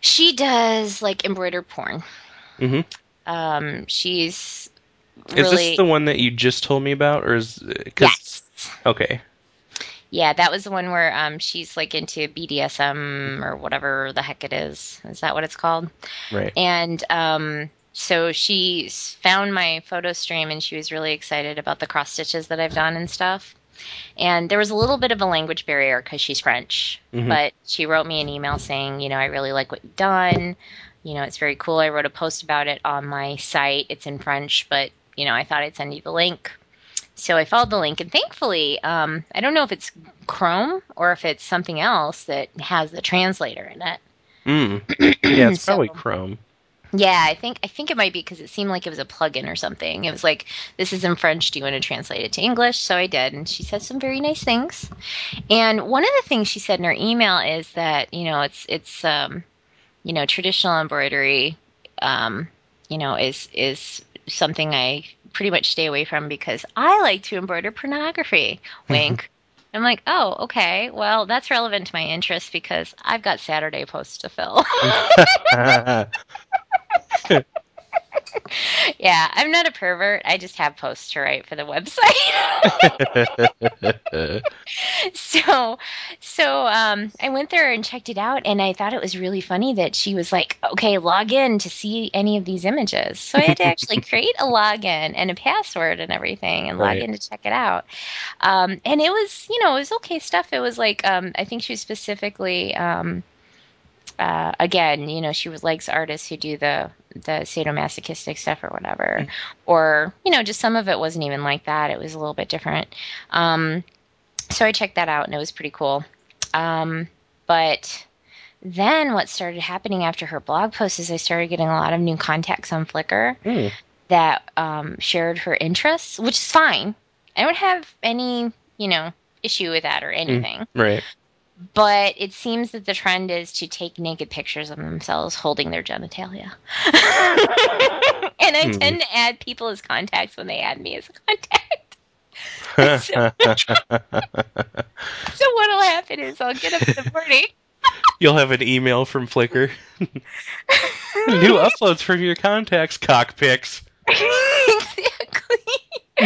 she does like embroidered porn. Hmm Um she's really... Is this the one that you just told me about, or is? Cause, Yes. Okay. Yeah, that was the one where um she's like into BDSM or whatever the heck it is. Is that what it's called? Right. And um, so she found my photo stream and she was really excited about the cross stitches that I've done and stuff. And there was a little bit of a language barrier because she's French, Mhm. but she wrote me an email saying, you know, I really like what you've done. You know, it's very cool. I wrote a post about it on my site. It's in French, but, you know, I thought I'd send you the link. So I followed the link, and thankfully, um, I don't know if it's Chrome or if it's something else that has the translator in it. Mm. Yeah, it's So- probably Chrome. Yeah, I think I think it might be because it seemed like it was a plugin or something. It was like, "This is in French. Do you want to translate it to English?" So I did, and she said some very nice things. And one of the things she said in her email is that you know it's it's um, you know traditional embroidery, um, you know is is something I pretty much stay away from because I like to embroider pornography. Wink. I'm like, oh, okay. Well, that's relevant to my interests because I've got Saturday posts to fill. yeah, I'm not a pervert. I just have posts to write for the website. so, so um, I went there and checked it out, and I thought it was really funny that she was like, "Okay, log in to see any of these images." So I had to actually create a login and a password and everything, and Right. log in to check it out. Um, and it was, you know, it was okay stuff. It was like, um, I think she was specifically. Um, uh, again, you know, she was likes artists who do the the sadomasochistic stuff or whatever, or you know, just some of it wasn't even like that. It was a little bit different. Um, so I checked that out, and it was pretty cool. Um, but then what started happening after her blog post is I started getting a lot of new contacts on Flickr Hmm. that um, shared her interests, which is fine. I don't have any, you know, issue with that or anything Right. But it seems that the trend is to take naked pictures of themselves holding their genitalia. and I Hmm. tend to add people as contacts when they add me as a contact. So what'll happen is I'll get up in the morning. You'll have an email from Flickr. New uploads from your contacts, cockpicks.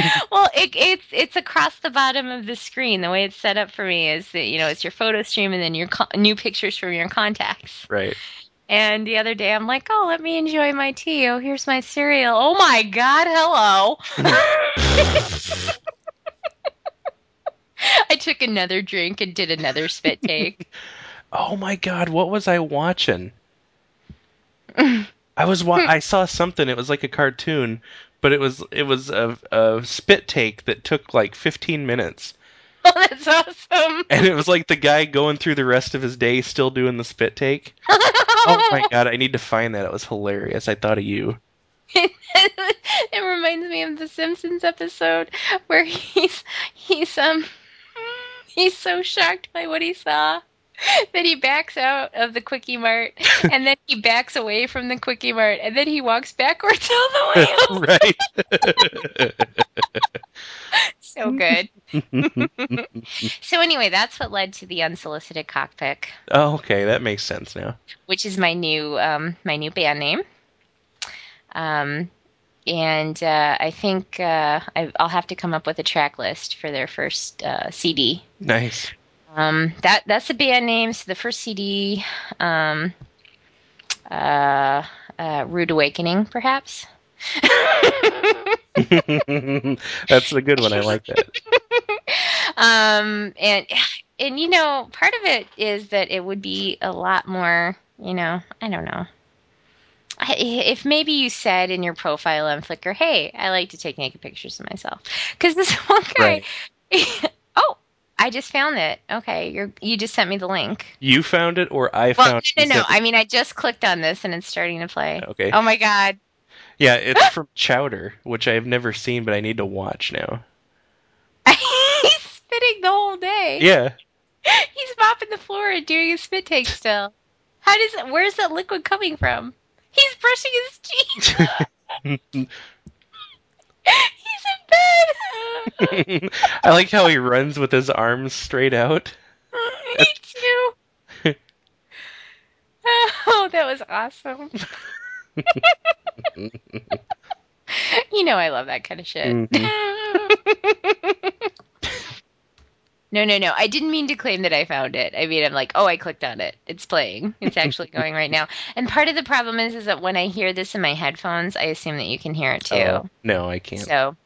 well, it, it's it's across the bottom of the screen. The way it's set up for me is that you know it's your photo stream and then your co- new pictures from your contacts. Right. And the other day, I'm like, oh, let me enjoy my tea. Oh, here's my cereal. Oh my God, hello. I took another drink and did another spit take. Oh my god, what was I watching? I was wa- I saw something. It was like a cartoon, but it was it was a, a spit take that took like 15 minutes, oh, that's awesome. and it was like the guy going through the rest of his day still doing the spit take. Oh my god, I need to find that. It was hilarious. I thought of you. it reminds me of the Simpsons episode where he's he's um he's so shocked by what he saw that he backs out of the quickie mart and then he backs away from the quickie mart and then he walks backwards all the way right. so good. So anyway, that's what led to the unsolicited cockpick, oh, okay, that makes sense now. which is my new um, my new band name. Um, and uh, I think uh, I, I'll have to come up with a track list for their first uh, CD. Nice. Um, that that's the band name. So the first CD, um, uh, uh, Rude Awakening, perhaps. That's a good one. I like that. um, and and you know, part of it is that it would be a lot more. You know, I don't know. I- If maybe you said in your profile on Flickr, "Hey, I like to take naked pictures of myself," because this one guy. oh, I just found it. Okay, you're you just sent me the link. You found it, or I Well, found no, it? no, no. I mean, I just clicked on this and it's starting to play. Okay. Oh my god. Yeah, it's from Chowder, which I have never seen, but I need to watch now. He's spitting the whole day. Yeah. He's mopping the floor and doing his spit take still. How does it, where's that liquid coming from? He's brushing his teeth. Bed. I like how he runs with his arms straight out. Me too. Oh, that was awesome. you know I love that kind of shit. Mm-hmm. no, no, no. I didn't mean to claim that I found it. I mean, I'm like, oh, I clicked on it. It's playing. It's actually going right now. And part of the problem is, is that when I hear this in my headphones, I assume that you can hear it too. Oh, no, I can't. So,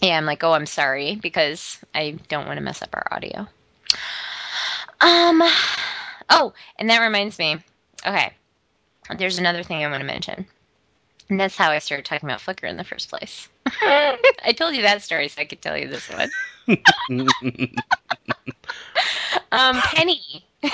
yeah, I'm like, oh, I'm sorry because I don't want to mess up our audio. Um, oh, and that reminds me. Okay, there's another thing I want to mention, and that's how I started talking about Flickr in the first place. I told you that story, so I could tell you this one. Um, Penny.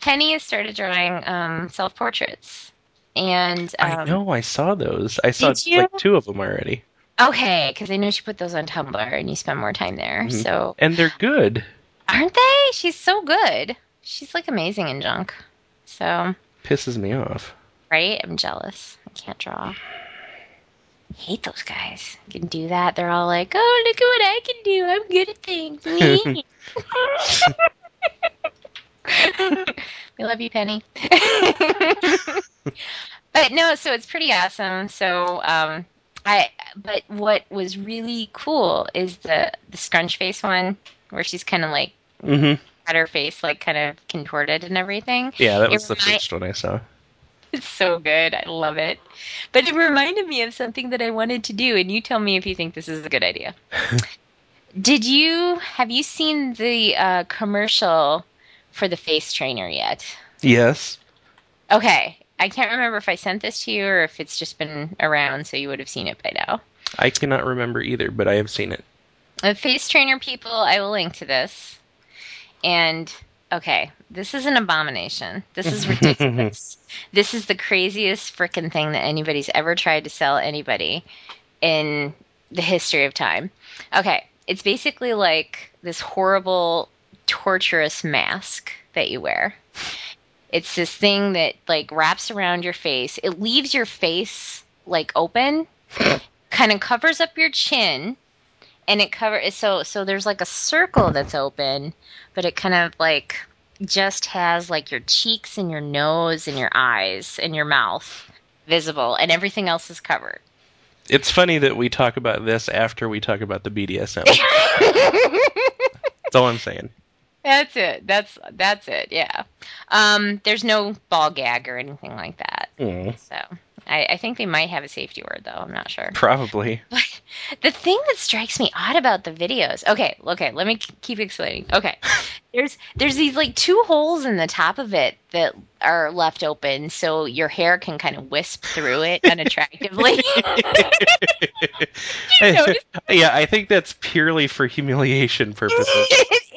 Penny has started drawing um, self portraits, and um, I know, I saw those. I saw like two of them already. Okay, because I know she put those on Tumblr, and you spend more time there. Mhm. So And they're good. aren't they? She's so good. She's like amazing in junk. So Pisses me off. right, I'm jealous. I can't draw. Hate those guys. Can do that. They're all like, "Oh, look at what I can do. I'm good at things." Me. we love you, Penny. but no, so it's pretty awesome. So um, I but what was really cool is the the scrunch face one where she's kind of like Mm-hmm. had her face like kind of contorted and everything. Yeah, that It was the remi- first one I saw. It's so good. I love it. But it reminded me of something that I wanted to do, and you tell me if you think this is a good idea. Did you have you seen the uh, commercial for the face trainer yet? Yes. Okay, I can't remember if I sent this to you or if it's just been around, so you would have seen it by now. I cannot remember either, but I have seen it. Uh, face trainer people, I will link to this. And okay, this is an abomination. This is ridiculous. this is the craziest freaking thing that anybody's ever tried to sell anybody in the history of time. Okay, it's basically like this horrible, torturous mask that you wear. It's this thing that like wraps around your face. It leaves your face like open, kind of covers up your chin, and it covers so so there's like a circle that's open, but it kind of like just has like your cheeks and your nose and your eyes and your mouth visible, and everything else is covered. It's funny that we talk about this after we talk about the BDSM. That's all I'm saying. That's it. That's that's it. Yeah. Um, there's no ball gag or anything like that. Mm, So I, I think they might have a safety word though. I'm not sure. probably. But the thing that strikes me odd about the videos. Okay, okay, let me keep explaining. Okay. There's there's these like two holes in the top of it that are left open so your hair can kind of wisp through it unattractively. yeah, I think that's purely for humiliation purposes.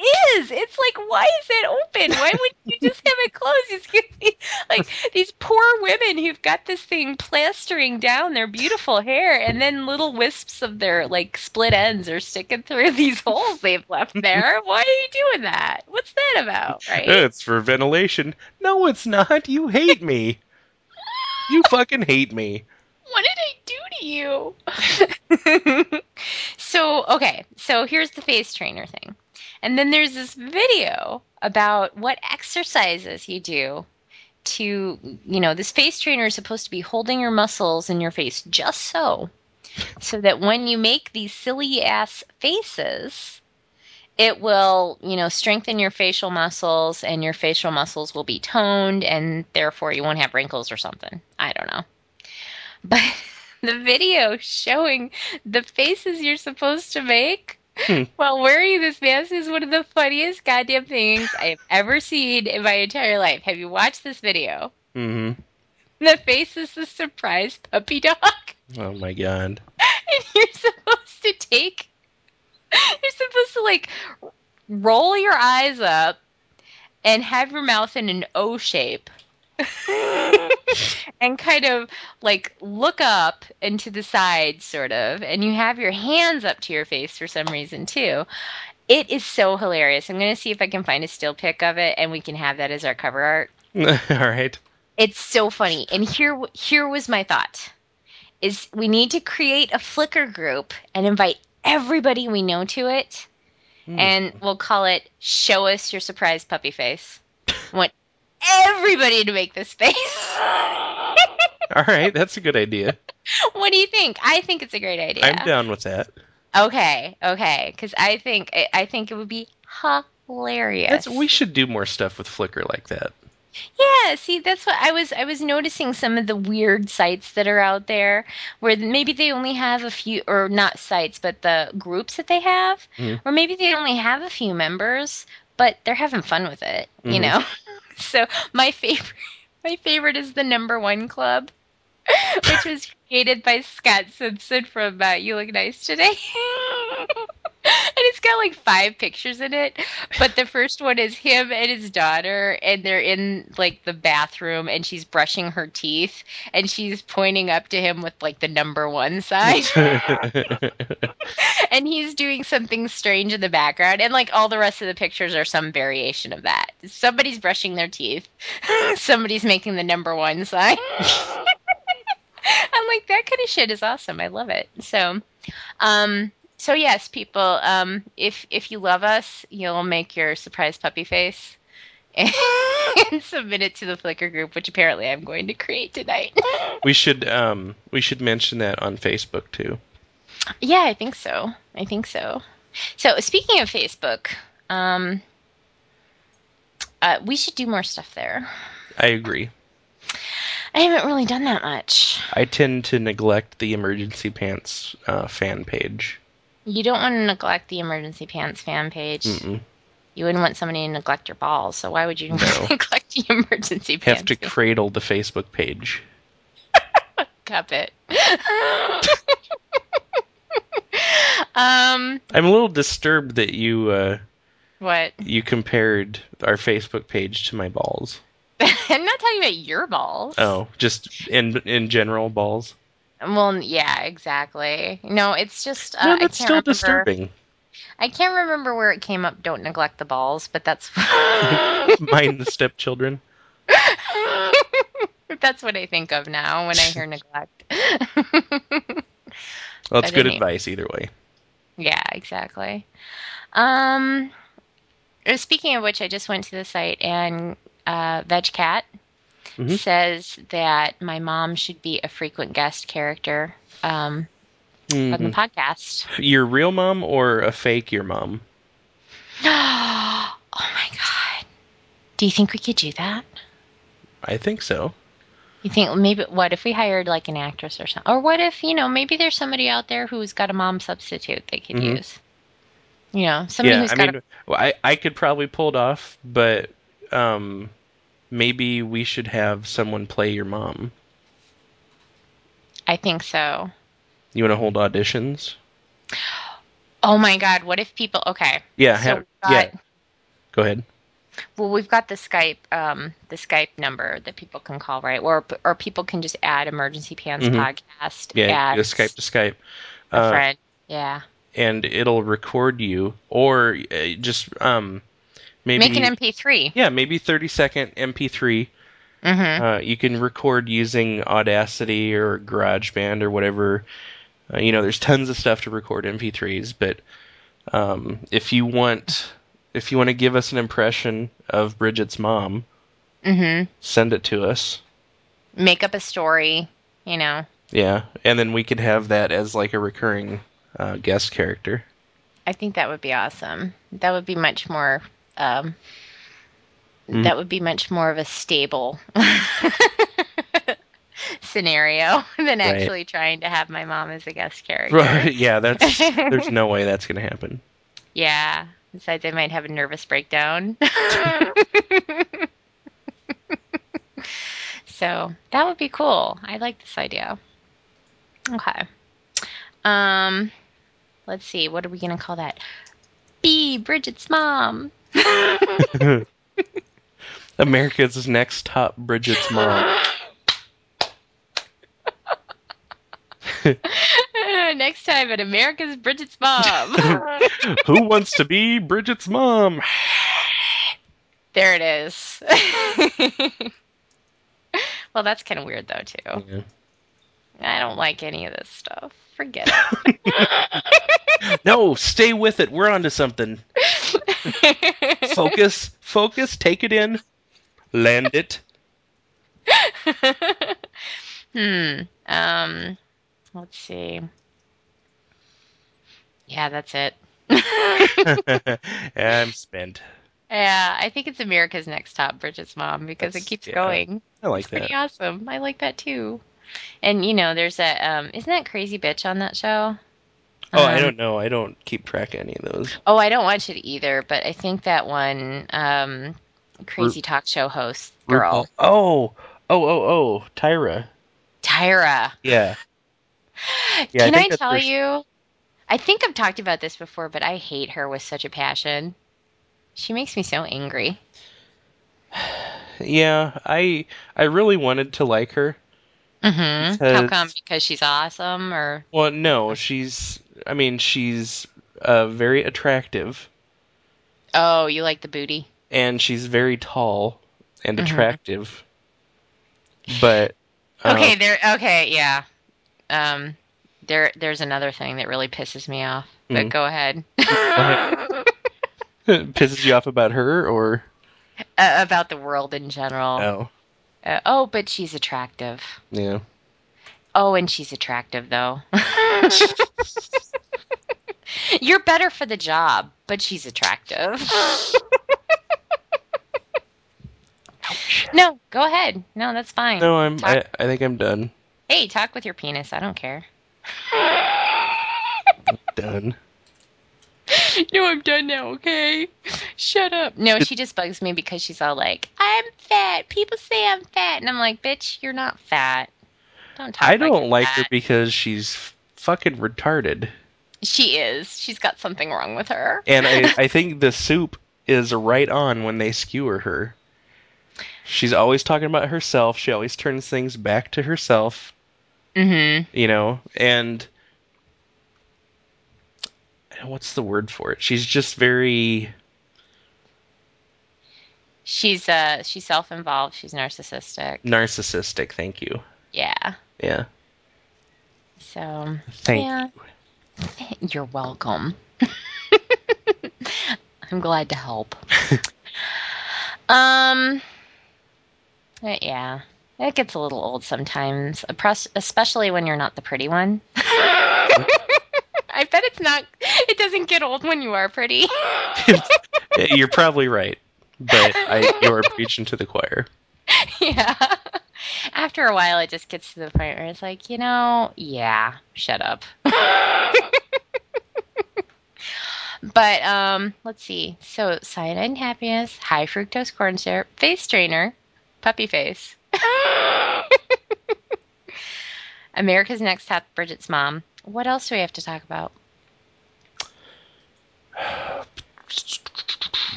Is. It's like, why is it open? Why wouldn't you just have it closed? It's be like these poor women who've got this thing plastering down their beautiful hair, and then little wisps of their like split ends are sticking through these holes they've left there. Why are you doing that? What's that about? Right? It's for ventilation. No, it's not. You hate me. You fucking hate me. what did I do to you? so, okay, so here's the face trainer thing. And then there's this video about what exercises you do to, you know, this face trainer is supposed to be holding your muscles in your face just so, so that when you make these silly ass faces, it will, you know, strengthen your facial muscles and your facial muscles will be toned and therefore you won't have wrinkles or something. I don't know. But the video showing the faces you're supposed to make Hmm. while wearing this mask is one of the funniest goddamn things I've ever seen in my entire life. Have you watched this video? Mm-hmm. The face is the surprise puppy dog. Oh my god. and you're supposed to take you're supposed to like roll your eyes up and have your mouth in an O shape. and kind of like look up and to the side sort of and you have your hands up to your face for some reason too. It is so hilarious. I'm going to see if I can find a still pic of it and we can have that as our cover art. All right. It's so funny. And here here was my thought. Is we need to create a Flickr group and invite everybody we know to it Hmm. and we'll call it show us your surprise puppy face. Want everybody to make this face. All right, that's a good idea. what do you think? I think it's a great idea. I'm down with that. Okay, okay, cuz I think I- I think it would be hilarious. That's we should do more stuff with Flickr like that. Yeah, see, that's what I was. I was noticing some of the weird sites that are out there, where maybe they only have a few, or not sites, but the groups that they have, Mhm. or maybe they only have a few members, but they're having fun with it, you Mhm. know. So my favorite, my favorite is the number one club, which was created by Scott Simpson from uh, You Look Nice Today. And it's got like five pictures in it, but the first one is him and his daughter, and they're in like the bathroom, and she's brushing her teeth, and she's pointing up to him with like the number one sign, and he's doing something strange in the background, and like all the rest of the pictures are some variation of that. Somebody's brushing their teeth, somebody's making the number one sign. I'm like that kind of shit is awesome. I love it. So, um, so yes, people, um, if if you love us, you'll make your surprise puppy face, and submit it to the Flickr group, which apparently I'm going to create tonight. We should um we should mention that on Facebook too. yeah, I think so. I think so. So speaking of Facebook, um, uh, we should do more stuff there. I agree. I haven't really done that much. I tend to neglect the emergency pants uh, fan page. You don't want to neglect the emergency pants fan page. Mm-mm. You wouldn't want somebody to neglect your balls, so why would you No. neglect the emergency pants? You have to cradle the Facebook page. cup it. um, I'm a little disturbed that you uh, what? you compared our Facebook page to my balls. I'm not talking about your balls. Oh, just in in general balls. Well, yeah, exactly. No, it's just uh, no, that's still remember. disturbing. I can't remember where it came up. Don't neglect the balls, but that's Mind the stepchildren. that's what I think of now when I hear neglect. Well, it's But good any- advice either way. yeah, exactly. Um, uh, speaking of which, I just went to the site and uh, VegCat Mhm. says that my mom should be a frequent guest character um, on the Mhm. podcast. Your real mom or a fake your mom? oh my god! Do you think we could do that? I think so. You think maybe what if we hired like an actress or something? Or what if, you know, maybe there's somebody out there who's got a mom substitute they could Mhm. use. You know, somebody yeah, who's I got mean, I could probably pull it off, but um, maybe we should have someone play your mom. I think so. You want to hold auditions? Oh my god, what if people okay. Yeah, so have, got, yeah. Go ahead. well we've got the Skype um the Skype number that people can call, right? Or or people can just add emergency pants Mhm. podcast Yeah, Skype to Skype, a uh, friend. Yeah. and it'll record you, or uh, just um, maybe Make an MP3. yeah, maybe thirty second MP3. Mhm. Uh, you can record using Audacity or GarageBand or whatever. Uh, you know, there's tons of stuff to record MP3s, but um, if you want, if you want to give us an impression of Bridget's mom, Mhm. send it to us. Make up a story, you know. Yeah, and then we could have that as like a recurring uh, guest character. I think that would be awesome. That would be much more. Um, Mhm. That would be much more of a stable scenario than Right. actually trying to have my mom as a guest character. Right? Yeah, that's there's no way that's gonna happen. Yeah. Besides, I might have a nervous breakdown. so that would be cool. I like this idea. Okay. Um, let's see. What are we gonna call that? B. Bridget's mom. America's next top Bridget's mom. Next time at America's Bridget's mom. Who wants to be Bridget's mom? there it is. well, that's kind of weird though too. Yeah. I don't like any of this stuff. Forget it. No, stay with it. We're onto something. Focus, focus, take it in, land it. hmm. Um. Let's see. Yeah, that's it. I'm spent. Yeah, I think it's America's Next Top Bridget's mom because That's- it keeps yeah. going. I like It's pretty awesome. I like that too. And you know, there's that. Um, isn't that Crazy Bitch on that show? Oh, I Um, don't know. I don't keep track of any of those. Oh, I don't watch it either, but I think that one um, crazy talk show host girl, RuPaul. Oh, oh, oh, oh, Tyra. Tyra. Yeah. Yeah, Can think I, tell where- you? I think I've talked about this before, but I hate her with such a passion. She makes me so angry. Yeah, I I really wanted to like her. Mm-hmm. How come? Because she's awesome, or Well, no, she's I mean, she's uh, very attractive oh, you like the booty? and she's very tall and Mhm. attractive. But uh, Okay, there. Okay, yeah. Um, there. There's another thing that really pisses me off. But Mhm. go ahead. ahead. pisses you off about her or uh, about the world in general. Oh, Uh, oh, but she's attractive. yeah. Oh, and she's attractive though. You're better for the job, but she's attractive. no, go ahead. No, that's fine. No, I'm. I, I think I'm done. Hey, talk with your penis. I don't care. Done. no, I'm done now, okay? Shut up. No, she just bugs me because she's all like, I'm fat. People say I'm fat. And I'm like, bitch, you're not fat. Don't talk I don't you're like her because she's fucking retarded, She is. She's got something wrong with her. and I I think the soup is right on when they skewer her. She's always talking about herself. She always turns things back to herself. mm-hmm. you know, and what's the word for it? She's just very She's uh she's self-involved. She's narcissistic. narcissistic. Thank you. Yeah. Yeah, So thank yeah. You're welcome. I'm glad to help. um yeah. It gets a little old sometimes, especially when you're not the pretty one. I bet it's not it doesn't get old when you are pretty. you. You're probably right, but I you're preaching to the choir. yeah. After a while, it just gets to the point where it's like, you know, yeah, shut up. but um, let's see. So, cyanide and happiness, high fructose corn syrup, face strainer, puppy face. America's Next Top, Bridget's mom. What else do we have to talk about?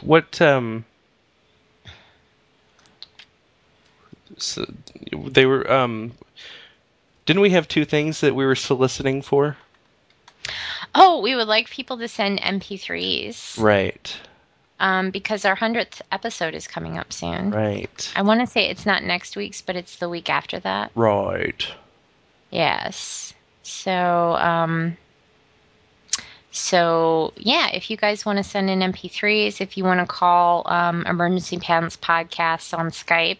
What um. So they were um. Didn't we have two things that we were soliciting for? Oh, we would like people to send MP3s Right, um, because our 100th episode is coming up soon. right, I want to say it's not next week's, but it's the week after that. right. Yes. So, um, so yeah, if you guys want to send in MP3s, if you want to call um, Emergency Pants Podcast on Skype,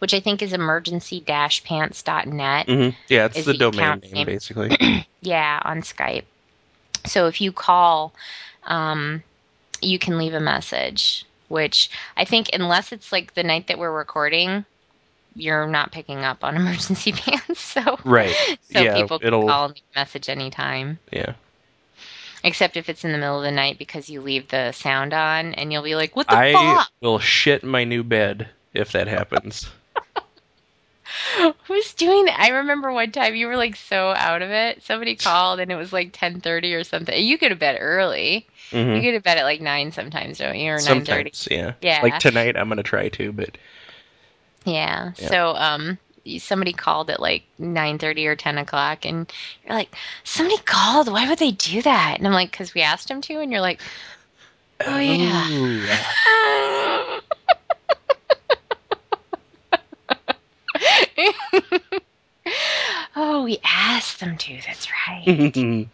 which I think is emergency-pants.net. hmm Yeah, it's the the domain name name. basically. Yeah, on Skype. So if you call, um, you can leave a message, which I think, unless it's like the night that we're recording, you're not picking up on emergency pants. So right. so yeah, people can it'll call and message anytime. yeah. Except if it's in the middle of the night because you leave the sound on and you'll be like, What the I fuck? will shit my new bed if that happens. Who's doing that? I remember one time you were like so out of it. Somebody called and it was like ten thirty or something. You go to bed early. You Mhm. go to bed at like nine sometimes, don't you? Or nine thirty. Sometimes, yeah. Yeah. Like tonight, I'm gonna try to, but Yeah. Yeah. So um you- somebody called at like 9:30 or 10 o'clock and you're like somebody called why would they do that and i'm like because we asked them to and you're like oh yeah oh, we asked them to. That's right.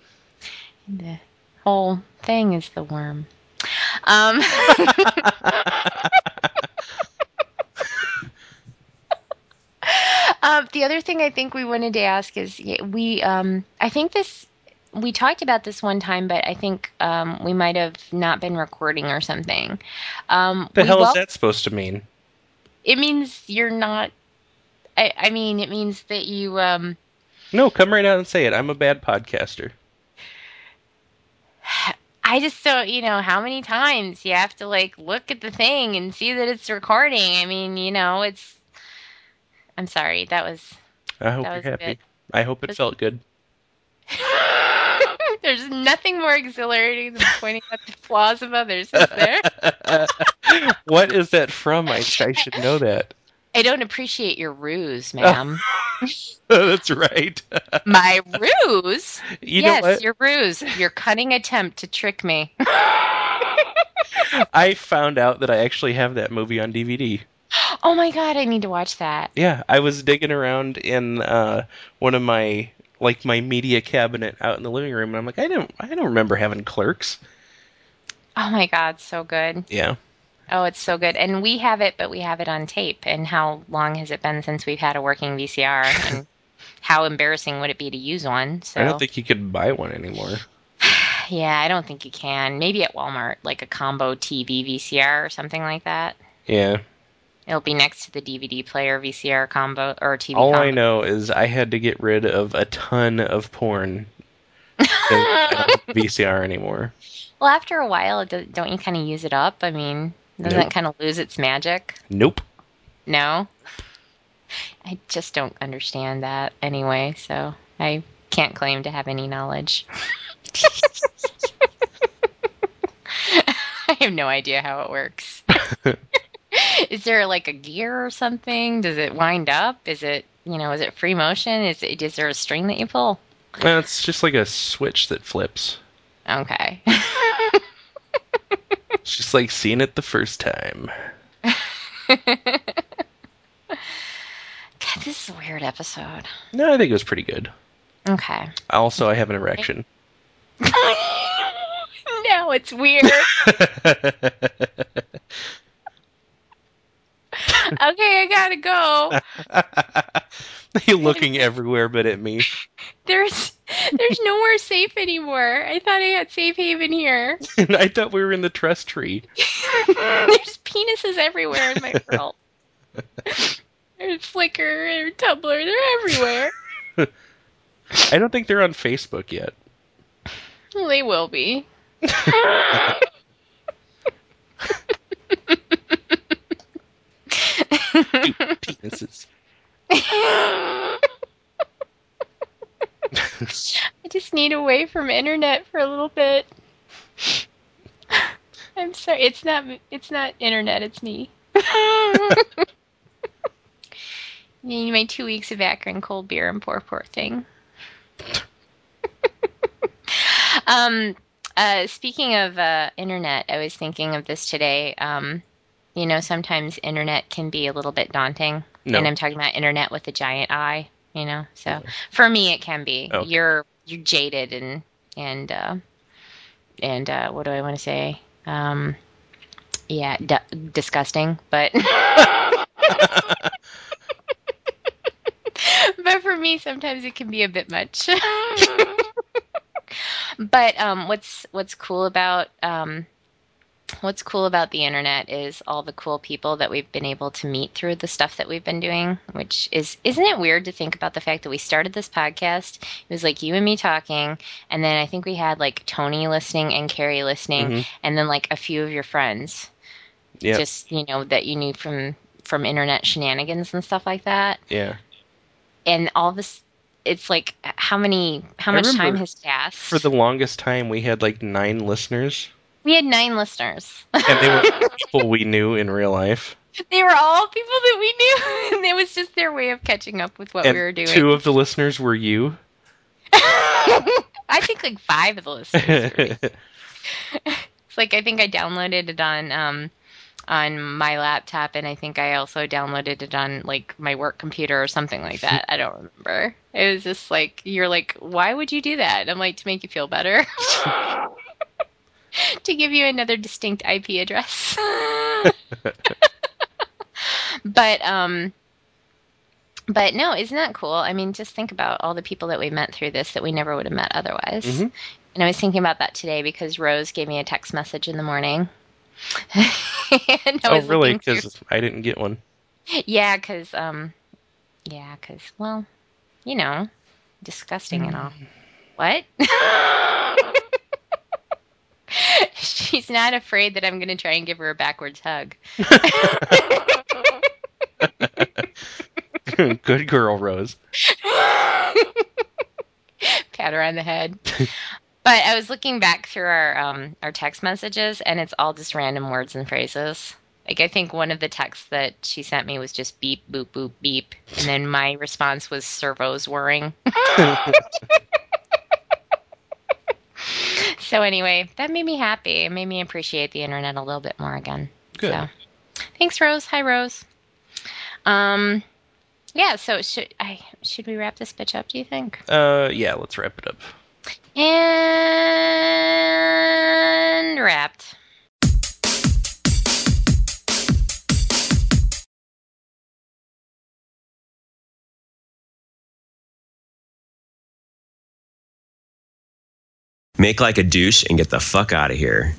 the whole thing is the worm. Um, um, the other thing I think we wanted to ask is we. Um, I think this. We talked about this one time, but I think um, we might have not been recording or something. Um, What the hell wel- is that supposed to mean? It means you're not. I, I mean, it means that you. Um, No, come right out and say it. I'm a bad podcaster. I just don't, you know, how many times you have to like look at the thing and see that it's recording. I mean, you know, it's. I'm sorry, that was. I hope That you're was happy. good. I hope it felt good. There's nothing more exhilarating than pointing out the flaws of others, is there? what is that from? I, I should know that. I don't appreciate your ruse, ma'am. That's right. My ruse? You yes, your ruse. Your cunning attempt to trick me. I found out that I actually have that movie on DVD. Oh my god, I need to watch that. Yeah, I was digging around in uh, one of my like my media cabinet out in the living room, and I'm like, I don't, I don't remember having Clerks. Oh my god, so good. Yeah, Oh, it's so good. And we have it, but we have it on tape. And how long has it been since we've had a working VCR? And how embarrassing would it be to use one? So I don't think you could buy one anymore. yeah, I don't think you can. Maybe at Walmart, like a combo TV VCR or something like that. Yeah. It'll be next to the DVD player VCR combo or TV. All combo. I know is I had to get rid of a ton of porn. 'cause I don't have VCR anymore. Well, after a while, do- don't you kind of use it up? I mean, doesn't Nope. it kind of lose its magic? Nope. No. I just don't understand that anyway, so I can't claim to have any knowledge. I have no idea how it works. is there like a gear or something? Does it wind up? Is it, you know, is it free motion? Is it is there a string that you pull? Uh, it's just like a switch that flips. Okay. It's just like seeing it the first time. God, this is a weird episode. No, I think it was pretty good. Okay. Also, I have an erection. now it's weird. Okay, I gotta go. You're looking everywhere but at me. There's there's nowhere safe anymore. I thought I had safe haven here. I thought we were in the trust tree. There's penises everywhere in my world. There's Flickr, there's Tumblr, they're everywhere. I don't think they're on Facebook yet. Well, they will be. Penises. I just need away from internet for a little bit. I'm sorry. It's not. It's not internet. It's me. Need my two weeks of Akron cold beer and poor poor thing. um. Uh. Speaking of uh, internet, I was thinking of this today. Um. You know, sometimes internet can be a little bit daunting. No. And I'm talking about internet with a giant I, you know. So for me it can be. Okay. You're you're jaded and and uh and uh what do I want to say? Um yeah, d- disgusting, but but for me sometimes it can be a bit much. but um what's what's cool about um what's cool about the internet is all the cool people that we've been able to meet through the stuff that we've been doing which is isn't it weird to think about the fact that we started this podcast it was like you and me talking and then i think we had like tony listening and carrie listening Mhm. and then like a few of your friends Yeah. just you know that you knew from from internet shenanigans and stuff like that yeah. and all this it's like how many how I much time has passed For the longest time, we had like nine listeners, we had nine listeners and they were people we knew in real life. They were all people that we knew, and it was just their way of catching up with what and we were doing. two of the listeners were you. I think like five of the listeners. it's like I think I downloaded it on um on my laptop, and I think I also downloaded it on like my work computer or something like that. I don't remember. It was just like you're like, why would you do that? I'm like to make you feel better. to give you another distinct IP address. but um but no, isn't that cool? I mean, just think about all the people that we met through this that we never would have met otherwise. Mhm. And I was thinking about that today because Rose gave me a text message in the morning. oh, really? Because I didn't get one. yeah, because um, yeah, because well, you know, disgusting and all. What? She's not afraid that I'm going to try and give her a backwards hug. Good girl, Rose. Pat her on the head. but I was looking back through our um, our text messages, and it's all just random words and phrases. Like I think one of the texts that she sent me was just beep boop boop beep, and then my response was servos whirring. So anyway, that made me happy. It made me appreciate the internet a little bit more again. Good. So, thanks, Rose. Hi, Rose. Um, yeah. So should I should we wrap this bitch up? Do you think? Uh, yeah. Let's wrap it up. And wrapped. Make like a douche and get the fuck out of here.